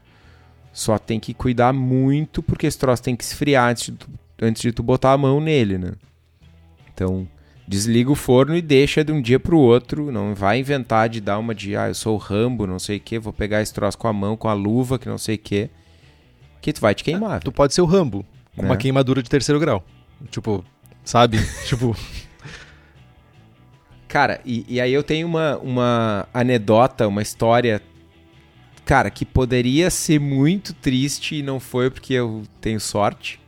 Só tem que cuidar muito porque esse troço tem que esfriar antes de tu, antes de tu botar a mão nele, né? Então, desliga o forno e deixa de um dia para o outro. Não vai inventar de dar uma de, ah, eu sou o Rambo, não sei o que, vou pegar esse troço com a mão, com a luva, que não sei o que, que tu vai te queimar. tu pode ser o Rambo, com né? uma queimadura de terceiro grau. Tipo, sabe? tipo... Cara, e, e aí eu tenho uma, uma anedota, uma história, cara, que poderia ser muito triste e não foi porque eu tenho sorte.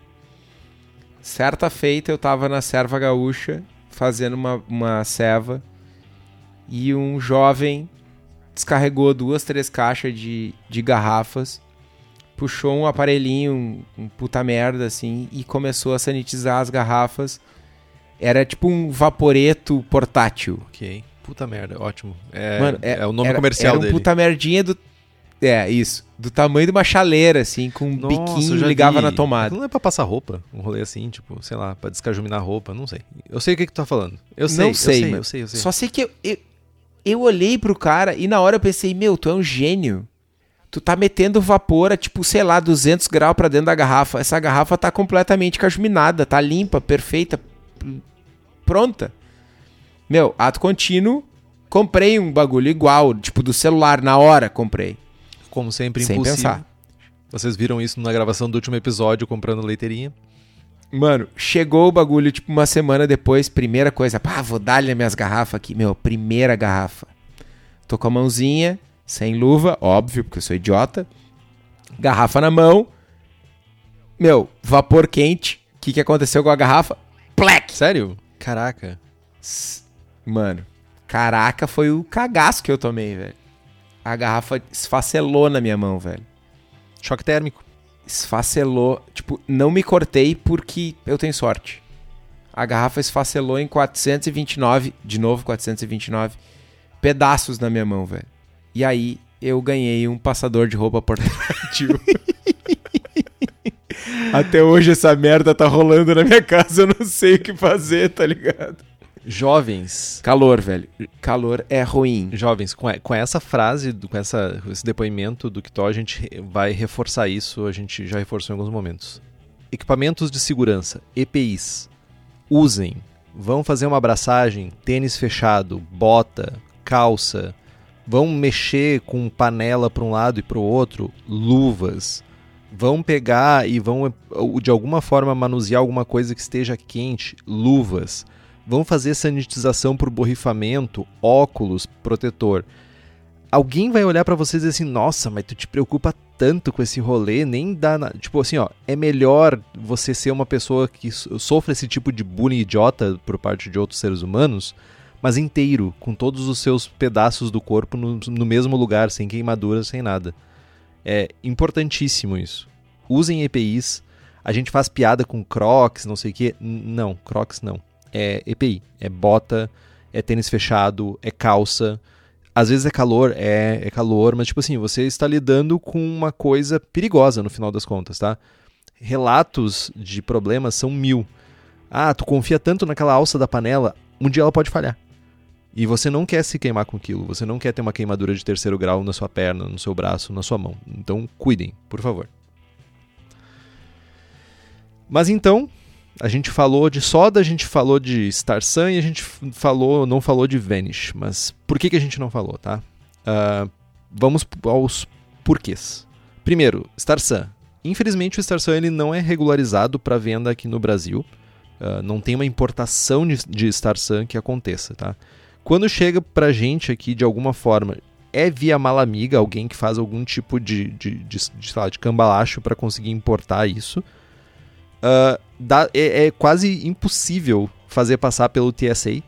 Certa feita eu tava na serva gaúcha fazendo uma, uma ceva e um jovem descarregou duas, três caixas de, de garrafas, puxou um aparelhinho, um, um puta merda assim, e começou a sanitizar as garrafas era tipo um vaporeto portátil. Ok. Puta merda, ótimo. É, Mano, é, é o nome era, comercial era um dele. puta merdinha do. É, isso. Do tamanho de uma chaleira, assim, com um Nossa, biquinho ligava vi. na tomada. Não é pra passar roupa? Um rolê assim, tipo, sei lá, pra descajuminar roupa, não sei. Eu sei o que, que tu tá falando. Eu sei, não sei, eu sei, eu sei, eu sei. Só sei que eu, eu, eu olhei pro cara e na hora eu pensei, meu, tu é um gênio. Tu tá metendo vapor a, tipo, sei lá, 200 graus pra dentro da garrafa. Essa garrafa tá completamente cajuminada, tá limpa, perfeita, pronta. Meu, ato contínuo, comprei um bagulho igual, tipo do celular, na hora comprei. Como sempre, Sem impossível. pensar. Vocês viram isso na gravação do último episódio, comprando leiteirinha? Mano, chegou o bagulho, tipo, uma semana depois, primeira coisa, pá, vou dar-lhe minhas garrafas aqui. Meu, primeira garrafa. Tô com a mãozinha, sem luva, óbvio, porque eu sou idiota. Garrafa na mão. Meu, vapor quente. O que, que aconteceu com a garrafa? Plec! Sério? Caraca. Mano, caraca, foi o cagaço que eu tomei, velho. A garrafa esfacelou na minha mão, velho. Choque térmico. Esfacelou. Tipo, não me cortei porque eu tenho sorte. A garrafa esfacelou em 429, de novo 429, pedaços na minha mão, velho. E aí eu ganhei um passador de roupa portátil. Até hoje essa merda tá rolando na minha casa, eu não sei o que fazer, tá ligado? Jovens. Calor, velho. Calor é ruim. Jovens, com, com essa frase, com essa, esse depoimento do Kitó, a gente vai reforçar isso, a gente já reforçou em alguns momentos. equipamentos de segurança, EPIs. Usem. Vão fazer uma abraçagem, tênis fechado, bota, calça. Vão mexer com panela para um lado e para o outro, luvas. Vão pegar e vão de alguma forma manusear alguma coisa que esteja quente, luvas. Vão fazer sanitização por borrifamento, óculos, protetor alguém vai olhar para vocês e dizer assim: "Nossa, mas tu te preocupa tanto com esse rolê, nem dá, na... tipo assim, ó, é melhor você ser uma pessoa que sofre esse tipo de bullying idiota por parte de outros seres humanos, mas inteiro, com todos os seus pedaços do corpo no, no mesmo lugar, sem queimaduras, sem nada. É importantíssimo isso. Usem EPIs. A gente faz piada com Crocs, não sei o quê. Não, Crocs não. É EPI. É bota, é tênis fechado, é calça às vezes é calor, é, é calor, mas tipo assim, você está lidando com uma coisa perigosa no final das contas, tá? Relatos de problemas são mil. Ah, tu confia tanto naquela alça da panela, um dia ela pode falhar. E você não quer se queimar com aquilo, você não quer ter uma queimadura de terceiro grau na sua perna, no seu braço, na sua mão. Então, cuidem, por favor. Mas então, a gente falou de Soda, a gente falou de Star Sun e a gente falou, não falou de Vanish. Mas por que, que a gente não falou, tá? Uh, vamos aos porquês. Primeiro, Star Sun. Infelizmente o Star Sun ele não é regularizado para venda aqui no Brasil. Uh, não tem uma importação de, de Star Sun que aconteça, tá? Quando chega pra gente aqui de alguma forma, é via malamiga, alguém que faz algum tipo de, de, de, de, lá, de cambalacho para conseguir importar isso. Uh, dá, é, é, quase impossível fazer passar pelo TSA.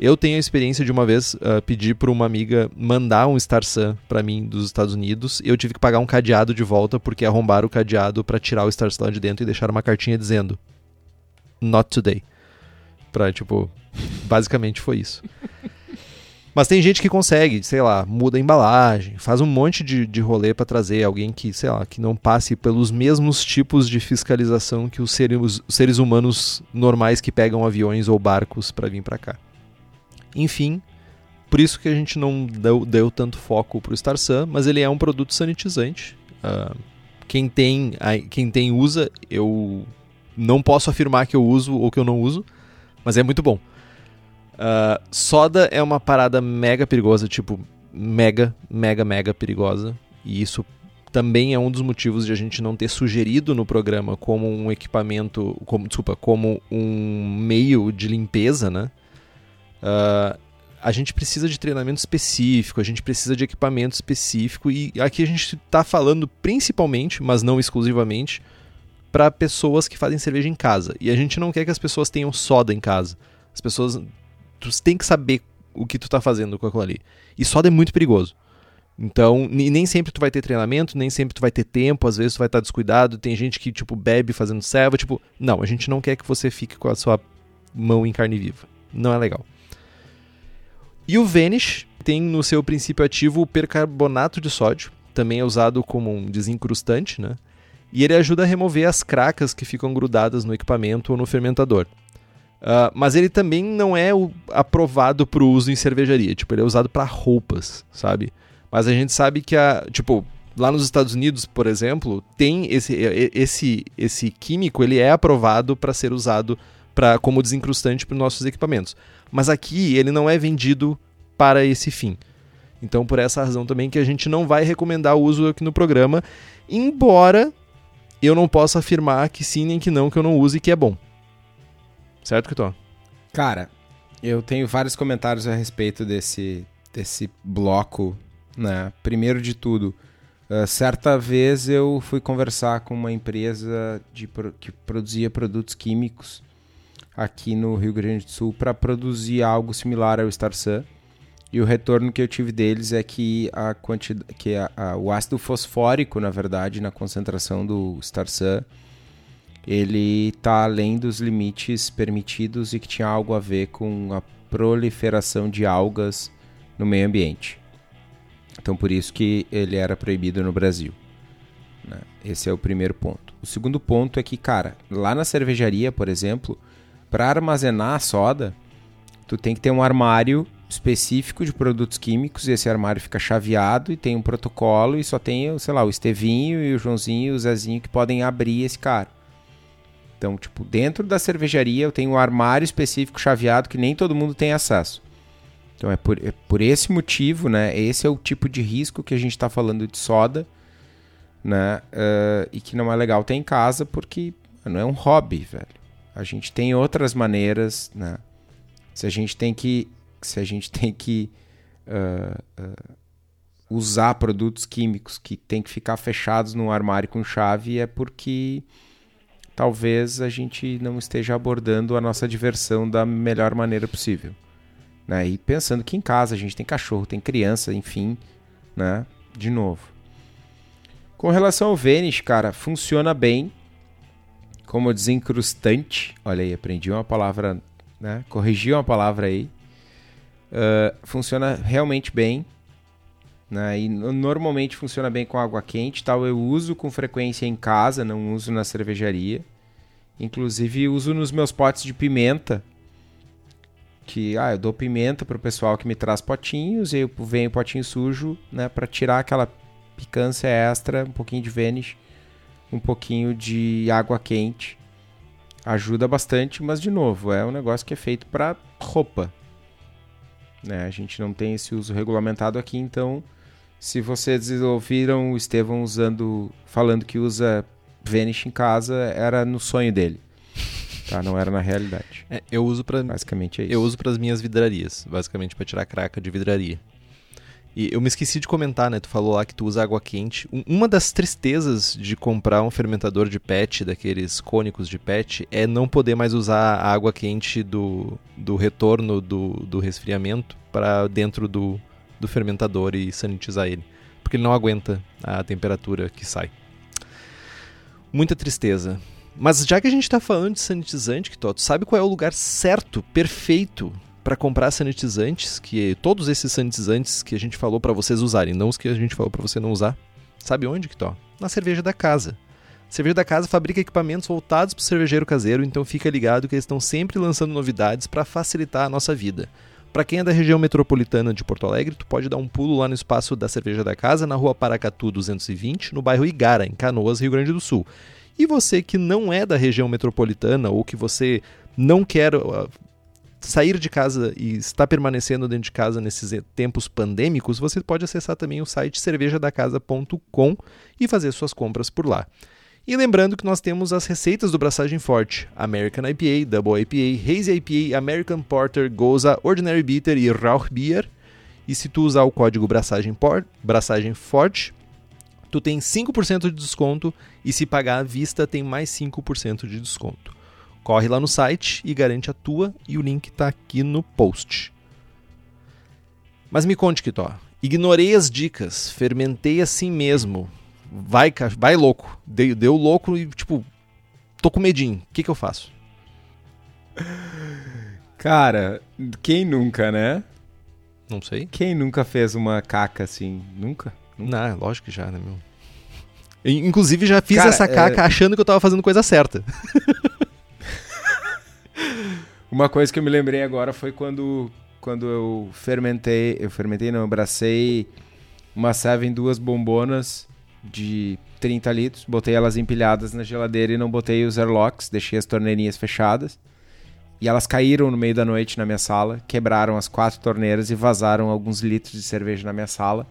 Eu tenho a experiência de uma vez uh, pedir para uma amiga mandar um Star Sun para mim dos Estados Unidos. Eu tive que pagar um cadeado de volta porque arrombaram o cadeado para tirar o Star Sun de dentro e deixar uma cartinha dizendo Not today. Pra, tipo, basicamente foi isso. Mas tem gente que consegue, sei lá, muda a embalagem, faz um monte de, de rolê para trazer alguém que, sei lá, que não passe pelos mesmos tipos de fiscalização que os seres, seres humanos normais que pegam aviões ou barcos para vir para cá. Enfim, por isso que a gente não deu, deu tanto foco pro Star Sun, mas ele é um produto sanitizante. Uh, quem tem, quem tem usa, eu não posso afirmar que eu uso ou que eu não uso, mas é muito bom. Uh, soda é uma parada mega perigosa, tipo, mega, mega, mega perigosa. E isso também é um dos motivos de a gente não ter sugerido no programa como um equipamento, como, desculpa, como um meio de limpeza, né? Uh, a gente precisa de treinamento específico, a gente precisa de equipamento específico e aqui a gente está falando principalmente, mas não exclusivamente, para pessoas que fazem cerveja em casa. E a gente não quer que as pessoas tenham soda em casa. As pessoas tu tem que saber o que tu tá fazendo com aquilo ali. E soda é muito perigoso. Então, nem sempre tu vai ter treinamento, nem sempre tu vai ter tempo, às vezes tu vai estar descuidado, tem gente que, tipo, bebe fazendo serva, tipo, não, a gente não quer que você fique com a sua mão em carne viva. Não é legal. E o Vanish tem no seu princípio ativo o percarbonato de sódio, também é usado como um desincrustante, né? E ele ajuda a remover as cracas que ficam grudadas no equipamento ou no fermentador. Uh, mas ele também não é o, aprovado para o uso em cervejaria. Tipo, ele é usado para roupas, sabe? Mas a gente sabe que a, tipo, lá nos Estados Unidos, por exemplo, tem esse, esse, esse químico, ele é aprovado para ser usado pra, como desincrustante para nossos equipamentos. Mas aqui ele não é vendido para esse fim. Então, por essa razão também que a gente não vai recomendar o uso aqui no programa, embora eu não possa afirmar que sim nem que não, que eu não use e que é bom. Certo, Kitó? Cara, eu tenho vários comentários a respeito desse, desse bloco, né? Primeiro de tudo, uh, certa vez eu fui conversar com uma empresa de, que produzia produtos químicos aqui no Rio Grande do Sul para produzir algo similar ao Star Sun. E o retorno que eu tive deles é que, a quantidade, que a, a, o ácido fosfórico, na verdade, na concentração do Star Sun, ele está além dos limites permitidos e que tinha algo a ver com a proliferação de algas no meio ambiente. Então por isso que ele era proibido no Brasil. Né? Esse é o primeiro ponto. O segundo ponto é que, cara, lá na cervejaria, por exemplo, para armazenar a soda, tu tem que ter um armário específico de produtos químicos e esse armário fica chaveado e tem um protocolo e só tem, sei lá, o Estevinho e o Joãozinho e o Zezinho que podem abrir esse cara. Então, tipo, dentro da cervejaria eu tenho um armário específico chaveado que nem todo mundo tem acesso. Então é por, é por esse motivo, né? Esse é o tipo de risco que a gente está falando de soda, né? Uh, e que não é legal ter em casa porque não é um hobby, velho. A gente tem outras maneiras, né? Se a gente tem que, se a gente tem que uh, uh, usar produtos químicos que tem que ficar fechados num armário com chave, é porque talvez a gente não esteja abordando a nossa diversão da melhor maneira possível. Né? E pensando que em casa a gente tem cachorro, tem criança, enfim, né? De novo. Com relação ao Vanish, cara, funciona bem como desencrustante. Olha aí, aprendi uma palavra, né? Corrigi uma palavra aí. Uh, funciona realmente bem. Né? E normalmente funciona bem com água quente, tal. Eu uso com frequência em casa, não uso na cervejaria. Inclusive uso nos meus potes de pimenta, que ah, eu dou pimenta pro pessoal que me traz potinhos e eu venho potinho sujo, né, para tirar aquela picância extra, um pouquinho de vanish, um pouquinho de água quente. Ajuda bastante, mas de novo, é um negócio que é feito para roupa. Né? A gente não tem esse uso regulamentado aqui, então se vocês ouviram o Estevão usando, falando que usa Vanish em casa, era no sonho dele. Tá, não era na realidade. É, eu uso para basicamente é isso. Eu uso para as minhas vidrarias, basicamente para tirar craca de vidraria. E eu me esqueci de comentar, né? Tu falou lá que tu usa água quente. Uma das tristezas de comprar um fermentador de PET, daqueles cônicos de PET, é não poder mais usar a água quente do, do retorno do, do resfriamento para dentro do, do fermentador e sanitizar ele. Porque ele não aguenta a temperatura que sai. Muita tristeza. Mas já que a gente está falando de sanitizante, que tu sabe qual é o lugar certo, perfeito para comprar sanitizantes, que todos esses sanitizantes que a gente falou para vocês usarem, não os que a gente falou para você não usar. Sabe onde que tô? Na cerveja da casa. Cerveja da casa fabrica equipamentos voltados para o cervejeiro caseiro, então fica ligado que eles estão sempre lançando novidades para facilitar a nossa vida. Para quem é da região metropolitana de Porto Alegre, tu pode dar um pulo lá no espaço da Cerveja da Casa, na rua Paracatu 220, no bairro Igara, em Canoas, Rio Grande do Sul. E você que não é da região metropolitana ou que você não quer uh, sair de casa e está permanecendo dentro de casa nesses tempos pandêmicos, você pode acessar também o site cervejadacasa.com e fazer suas compras por lá. E lembrando que nós temos as receitas do Braçagem Forte: American IPA, Double IPA, Hazy IPA, American Porter, Goza, Ordinary Bitter e Rauch Beer. E se tu usar o código Braçagem, Port, Braçagem Forte, tu tem 5% de desconto e se pagar à vista tem mais 5% de desconto. Corre lá no site e garante a tua e o link está aqui no post. Mas me conte, Kitó. Ignorei as dicas, fermentei assim mesmo. Vai, vai louco. Deu, deu louco e, tipo, tô com medinho. O que, que eu faço? Cara, quem nunca, né? Não sei. Quem nunca fez uma caca assim? Nunca? Não, lógico que já, né, meu? Inclusive, já fiz Cara, essa caca é... achando que eu tava fazendo coisa certa. Uma coisa que eu me lembrei agora foi quando, quando eu fermentei. Eu fermentei, não, eu abracei uma Seven duas bombonas de 30 litros, botei elas empilhadas na geladeira e não botei os airlocks, deixei as torneirinhas fechadas. E elas caíram no meio da noite na minha sala, quebraram as quatro torneiras e vazaram alguns litros de cerveja na minha sala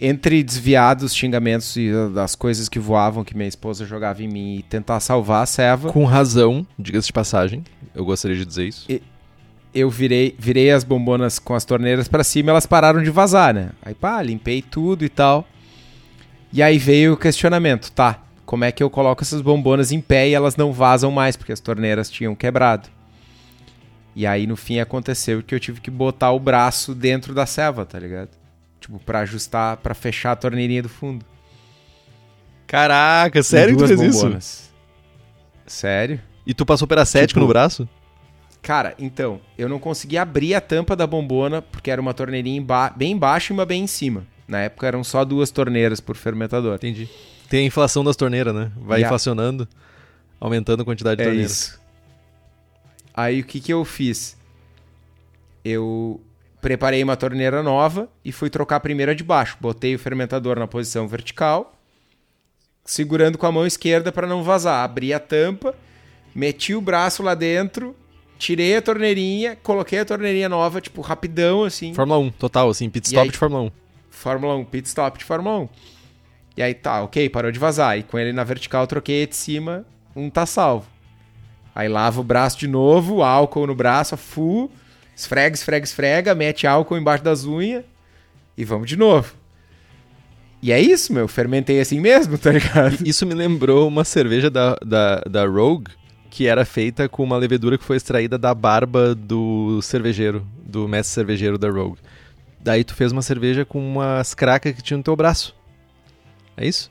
entre desviar dos xingamentos e das coisas que voavam que minha esposa jogava em mim e tentar salvar a Seva. Com razão, diga-se de passagem, eu gostaria de dizer isso. E eu virei, virei as bombonas com as torneiras para cima, elas pararam de vazar, né? Aí pá, limpei tudo e tal. E aí veio o questionamento, tá? Como é que eu coloco essas bombonas em pé e elas não vazam mais porque as torneiras tinham quebrado? E aí no fim aconteceu que eu tive que botar o braço dentro da ceva, tá ligado? Tipo, pra ajustar, pra fechar a torneirinha do fundo. Caraca, sério que tu fez bombonas. isso? Sério? E tu passou peracético tipo, no braço? Cara, então, eu não consegui abrir a tampa da bombona, porque era uma torneirinha bem embaixo e uma bem em cima. Na época eram só duas torneiras por fermentador. Entendi. Tem a inflação das torneiras, né? Vai inflacionando, aumentando a quantidade de é torneiras. Isso. Aí o que, que eu fiz? Eu preparei uma torneira nova e fui trocar a primeira de baixo. Botei o fermentador na posição vertical, segurando com a mão esquerda para não vazar. Abri a tampa, meti o braço lá dentro, tirei a torneirinha, coloquei a torneirinha nova, tipo, rapidão, assim. Fórmula 1, total, assim, pit stop aí, de Fórmula 1. Fórmula 1, pit stop de Fórmula 1. E aí tá, ok, parou de vazar. E com ele na vertical, troquei de cima, um tá salvo. Aí lava o braço de novo, álcool no braço, full, esfrega, esfrega, esfrega, mete álcool embaixo das unhas e vamos de novo. E é isso, meu. Fermentei assim mesmo, tá ligado? Isso me lembrou uma cerveja da, da, da Rogue, que era feita com uma levedura que foi extraída da barba do cervejeiro, do mestre cervejeiro da Rogue. Daí tu fez uma cerveja com umas cracas que tinha no teu braço. É isso?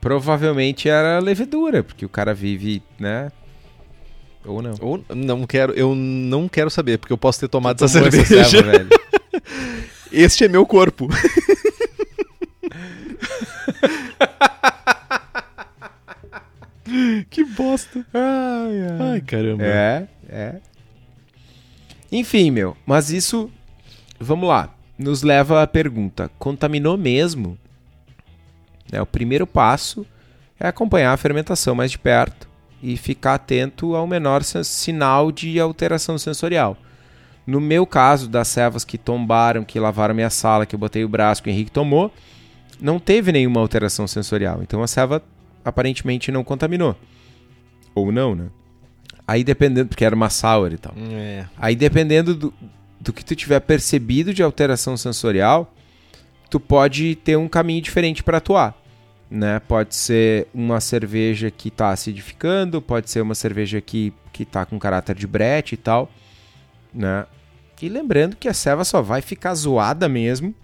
Provavelmente era levedura, porque o cara vive, né? Ou não. Ou não quero, eu não quero saber, porque eu posso ter tomado essa cerveja. Essa velho. este é meu corpo. que bosta. Ai, ai. ai, caramba. É, é. Enfim, meu, mas isso, vamos lá, nos leva à pergunta: contaminou mesmo? É, o primeiro passo é acompanhar a fermentação mais de perto e ficar atento ao menor sinal de alteração sensorial. No meu caso, das servas que tombaram, que lavaram minha sala, que eu botei o braço que o Henrique tomou, não teve nenhuma alteração sensorial. Então a serva aparentemente não contaminou. Ou não, né? Aí dependendo, porque era uma sour e tal. É. Aí dependendo do, do que tu tiver percebido de alteração sensorial, tu pode ter um caminho diferente para atuar. Né? Pode ser uma cerveja que está acidificando, pode ser uma cerveja que, que tá com caráter de brete e tal né? E lembrando que a serva só vai ficar zoada mesmo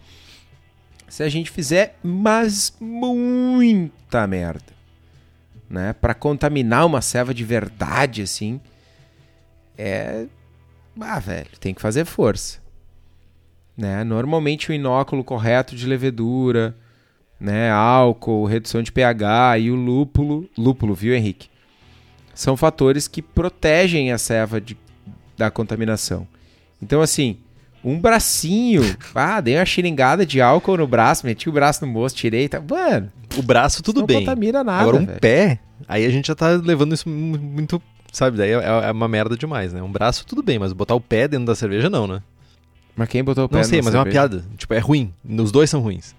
se a gente fizer mas muita merda, né? Para contaminar uma serva de verdade assim, é ah, velho, tem que fazer força. Né? Normalmente o inóculo correto de levedura, né, álcool, redução de pH e o lúpulo, lúpulo, viu, Henrique? São fatores que protegem a serva de da contaminação. Então, assim, um bracinho, ah, dei uma xiringada de álcool no braço, meti o braço no moço, tirei, tá, mano. O braço tudo não bem. Não contamina nada. Agora um véio. pé, aí a gente já tá levando isso muito, sabe, daí é, é, uma merda demais, né? Um braço tudo bem, mas botar o pé dentro da cerveja não, né? Mas quem botou o pé Não sei, mas cerveja? é uma piada. Tipo, é ruim. Os dois são ruins.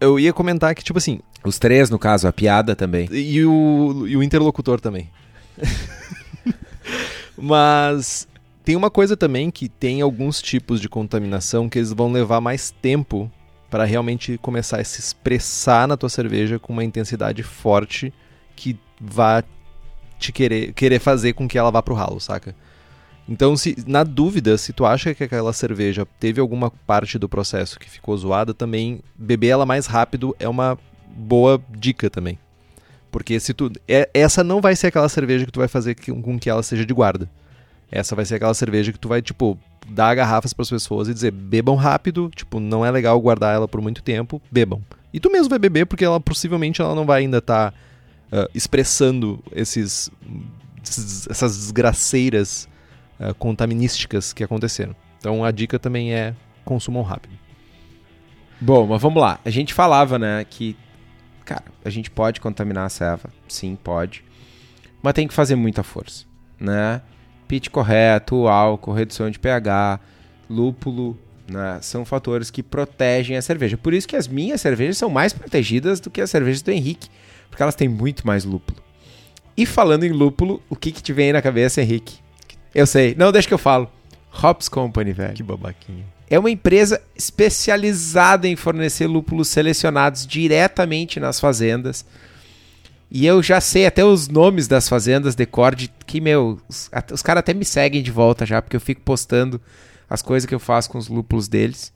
Eu ia comentar que, tipo assim. Os três, no caso, a piada também. E o, e o interlocutor também. mas tem uma coisa também que tem alguns tipos de contaminação que eles vão levar mais tempo para realmente começar a se expressar na tua cerveja com uma intensidade forte que vá te querer, querer fazer com que ela vá pro ralo, saca? Então, se na dúvida, se tu acha que aquela cerveja teve alguma parte do processo que ficou zoada, também beber ela mais rápido é uma boa dica também. Porque se tu é, essa não vai ser aquela cerveja que tu vai fazer com que ela seja de guarda. Essa vai ser aquela cerveja que tu vai, tipo, dar garrafas para as pessoas e dizer, bebam rápido, tipo, não é legal guardar ela por muito tempo, bebam. E tu mesmo vai beber porque ela possivelmente ela não vai ainda estar tá, uh, expressando esses, essas desgraceiras uh, contaminísticas que aconteceram. Então a dica também é consumam rápido. Bom, mas vamos lá. A gente falava, né, que cara, a gente pode contaminar a serva, sim, pode. Mas tem que fazer muita força, né? pitch correto, álcool, redução de pH, lúpulo, né? são fatores que protegem a cerveja. Por isso que as minhas cervejas são mais protegidas do que as cervejas do Henrique, porque elas têm muito mais lúpulo. E falando em lúpulo, o que, que te vem aí na cabeça, Henrique? Eu sei. Não, deixa que eu falo. Hops Company, velho. Que babaquinha. É uma empresa especializada em fornecer lúpulos selecionados diretamente nas fazendas e eu já sei até os nomes das fazendas de Cord, que, meu, os, os caras até me seguem de volta já, porque eu fico postando as coisas que eu faço com os lúpulos deles.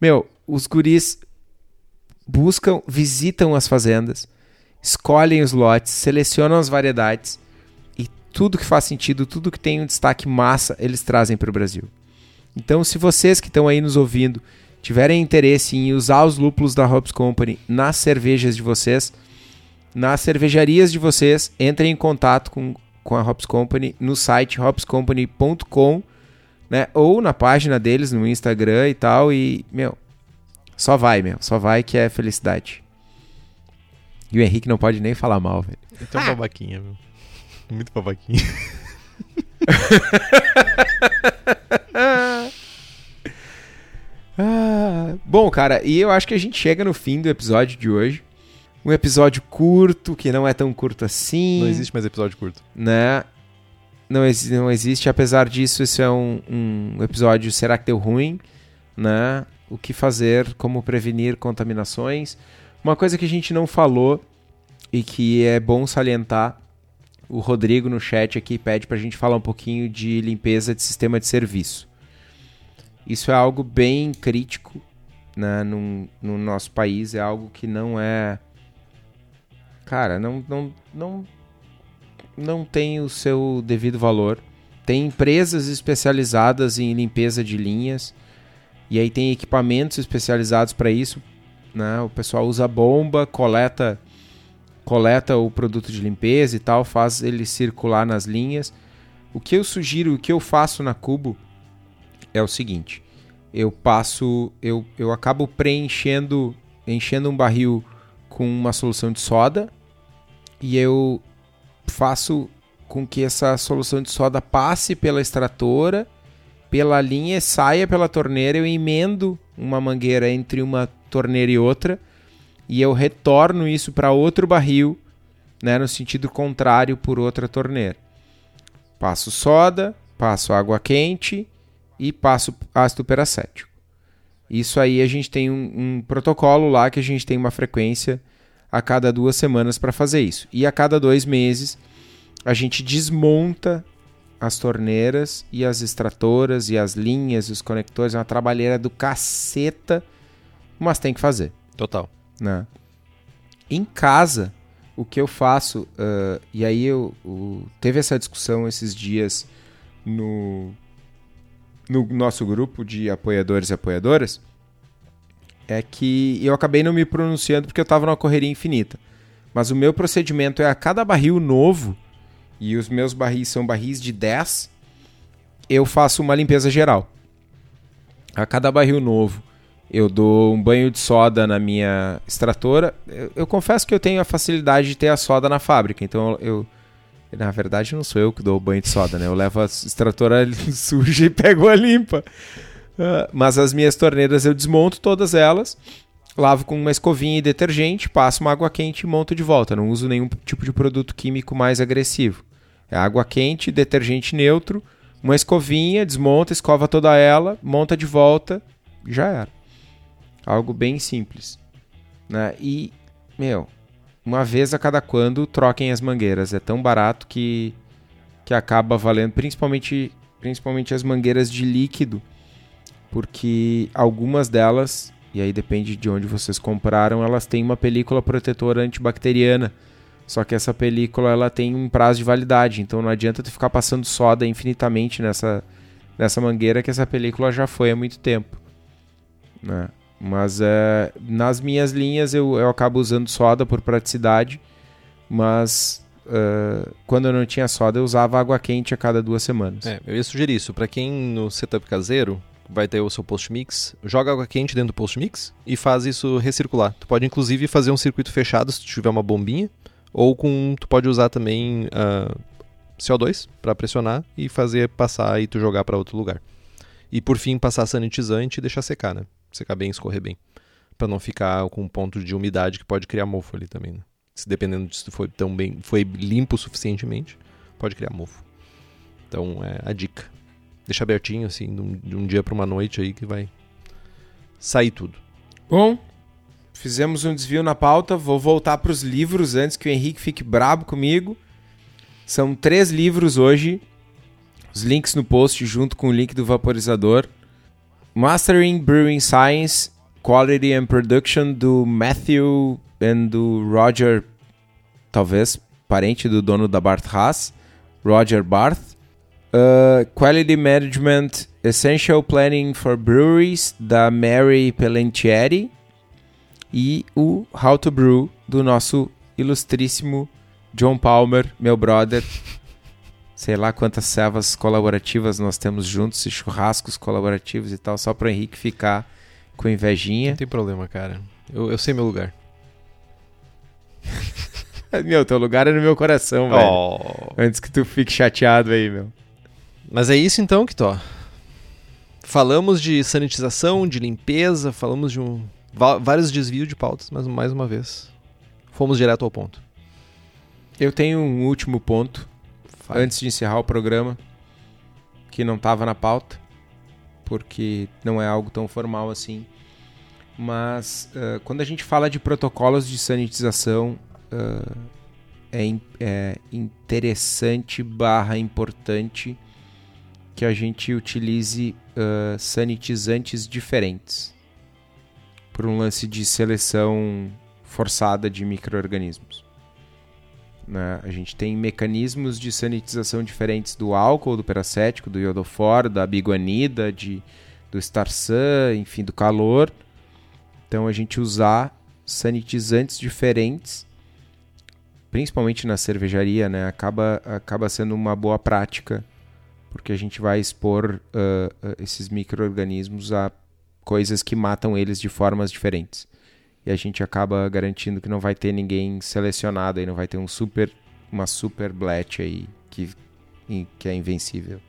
Meu, os guris buscam, visitam as fazendas, escolhem os lotes, selecionam as variedades e tudo que faz sentido, tudo que tem um destaque massa, eles trazem para o Brasil. Então, se vocês que estão aí nos ouvindo tiverem interesse em usar os lúpulos da Hobbs Company nas cervejas de vocês, nas cervejarias de vocês, entrem em contato com, com a Hops Company no site hopscompany.com, né? Ou na página deles no Instagram e tal. E, meu, só vai, meu. Só vai que é felicidade. E o Henrique não pode nem falar mal, velho. Então ah. babaquinha, meu. Muito babaquinha. ah, bom, cara, e eu acho que a gente chega no fim do episódio de hoje. Um episódio curto, que não é tão curto assim. Não existe mais episódio curto. Né? Não, exi não existe, apesar disso, esse é um, um episódio Será que deu ruim? Né? O que fazer, como prevenir contaminações. Uma coisa que a gente não falou e que é bom salientar o Rodrigo no chat aqui pede para a gente falar um pouquinho de limpeza de sistema de serviço. Isso é algo bem crítico né, no, no nosso país, é algo que não é. Cara, não, não, não, não tem o seu devido valor. Tem empresas especializadas em limpeza de linhas e aí tem equipamentos especializados para isso. Né? O pessoal usa bomba, coleta coleta o produto de limpeza e tal, faz ele circular nas linhas. O que eu sugiro, o que eu faço na Cubo é o seguinte: eu passo, eu, eu acabo preenchendo, enchendo um barril com uma solução de soda e eu faço com que essa solução de soda passe pela extratora, pela linha, saia pela torneira, eu emendo uma mangueira entre uma torneira e outra e eu retorno isso para outro barril, né, no sentido contrário por outra torneira. Passo soda, passo água quente e passo ácido peracético. Isso aí a gente tem um, um protocolo lá que a gente tem uma frequência a cada duas semanas para fazer isso. E a cada dois meses a gente desmonta as torneiras e as extratoras e as linhas os conectores. É uma trabalheira do caceta, mas tem que fazer. Total. Né? Em casa, o que eu faço, uh, e aí eu, uh, teve essa discussão esses dias no, no nosso grupo de apoiadores e apoiadoras, é que eu acabei não me pronunciando porque eu estava numa correria infinita. Mas o meu procedimento é a cada barril novo, e os meus barris são barris de 10, eu faço uma limpeza geral. A cada barril novo eu dou um banho de soda na minha extratora. Eu, eu, confesso que eu tenho a facilidade de ter a soda na fábrica, então eu. Na verdade, não sou eu que dou o banho de soda, né? Eu levo a extratora suja e pego a limpa. Uh, mas as minhas torneiras eu desmonto todas elas, lavo com uma escovinha e detergente, passo uma água quente e monto de volta. Não uso nenhum tipo de produto químico mais agressivo. É água quente, detergente neutro, uma escovinha, desmonta, escova toda ela, monta de volta, já era. Algo bem simples. Né? E, meu, uma vez a cada quando troquem as mangueiras. É tão barato que, que acaba valendo, principalmente, principalmente as mangueiras de líquido, porque algumas delas, e aí depende de onde vocês compraram, elas têm uma película protetora antibacteriana. Só que essa película ela tem um prazo de validade, então não adianta tu ficar passando soda infinitamente nessa, nessa mangueira que essa película já foi há muito tempo. Né? Mas é, nas minhas linhas eu, eu acabo usando soda por praticidade, mas uh, quando eu não tinha soda eu usava água quente a cada duas semanas. É, eu ia sugerir isso. Para quem no setup caseiro vai ter o seu post mix, joga água quente dentro do post mix e faz isso recircular. Tu pode inclusive fazer um circuito fechado se tu tiver uma bombinha, ou com tu pode usar também uh, ah, CO2 para pressionar e fazer passar e tu jogar para outro lugar. E por fim passar sanitizante e deixar secar, né? Secar bem, escorrer bem. para não ficar com um ponto de umidade que pode criar mofo ali também. Né? Se dependendo de se foi tão bem, foi limpo suficientemente, pode criar mofo. Então é a dica. Deixa abertinho assim, de um, de um dia para uma noite aí que vai sair tudo. Bom, fizemos um desvio na pauta. Vou voltar para os livros antes que o Henrique fique brabo comigo. São três livros hoje. Os links no post junto com o link do vaporizador. Mastering Brewing Science, Quality and Production do Matthew e do Roger, talvez parente do dono da Barth Haas, Roger Barth. Uh, Quality Management Essential Planning for Breweries da Mary Pelentieri e o How to Brew do nosso ilustríssimo John Palmer, meu brother, sei lá quantas servas colaborativas nós temos juntos, e churrascos colaborativos e tal, só para o Henrique ficar com invejinha. Não tem problema, cara. Eu, eu sei meu lugar. meu, teu lugar é no meu coração, velho. Oh. Antes que tu fique chateado aí, meu. Mas é isso então, Kitó. Falamos de sanitização, de limpeza, falamos de um, vários desvios de pautas, mas mais uma vez, fomos direto ao ponto. Eu tenho um último ponto, Antes de encerrar o programa, que não estava na pauta, porque não é algo tão formal assim. Mas uh, quando a gente fala de protocolos de sanitização, uh, é, é interessante barra importante que a gente utilize uh, sanitizantes diferentes por um lance de seleção forçada de micro-organismos. Né? A gente tem mecanismos de sanitização diferentes do álcool, do peracético, do iodofor, da biguanida, de, do starsan, enfim, do calor. Então a gente usar sanitizantes diferentes, principalmente na cervejaria, né? acaba, acaba sendo uma boa prática porque a gente vai expor uh, esses micro-organismos a coisas que matam eles de formas diferentes. E a gente acaba garantindo que não vai ter ninguém selecionado aí, não vai ter um super, uma super blet aí que, que é invencível.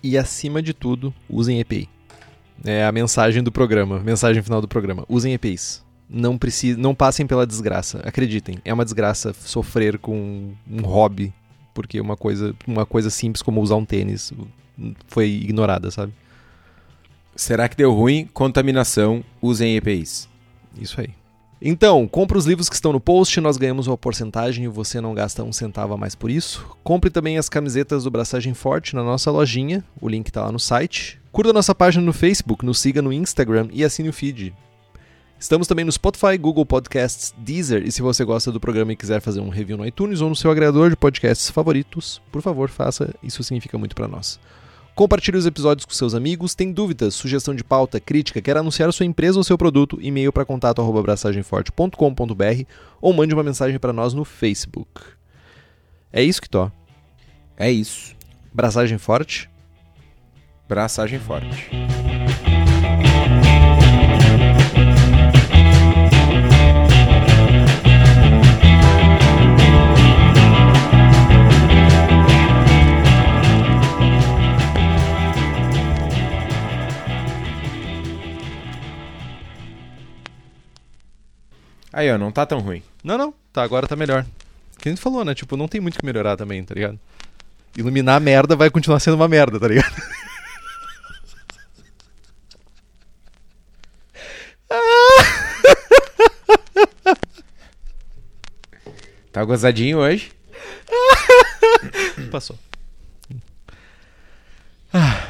E acima de tudo, usem EPI. É a mensagem do programa, mensagem final do programa. Usem EPIs. Não, precis, não passem pela desgraça. Acreditem, é uma desgraça sofrer com um hobby porque uma coisa, uma coisa simples como usar um tênis foi ignorada, sabe? Será que deu ruim? Contaminação, usem EPIs. Isso aí. Então, compre os livros que estão no post, nós ganhamos uma porcentagem e você não gasta um centavo a mais por isso. Compre também as camisetas do Braçagem Forte na nossa lojinha, o link está lá no site. Curta nossa página no Facebook, nos siga no Instagram e assine o feed. Estamos também no Spotify, Google Podcasts, Deezer e se você gosta do programa e quiser fazer um review no iTunes ou no seu agregador de podcasts favoritos, por favor, faça, isso significa muito para nós. Compartilhe os episódios com seus amigos. Tem dúvidas, sugestão de pauta, crítica, quer anunciar sua empresa ou seu produto? E-mail para contato@abraçagemforte.com.br ou mande uma mensagem para nós no Facebook. É isso que tô. É isso. Braçagem forte. Braçagem forte. Aí, ó, não tá tão ruim. Não, não. Tá, agora tá melhor. Que a gente falou, né? Tipo, não tem muito que melhorar também, tá ligado? Iluminar a merda vai continuar sendo uma merda, tá ligado? Tá gozadinho hoje? Passou. Ah.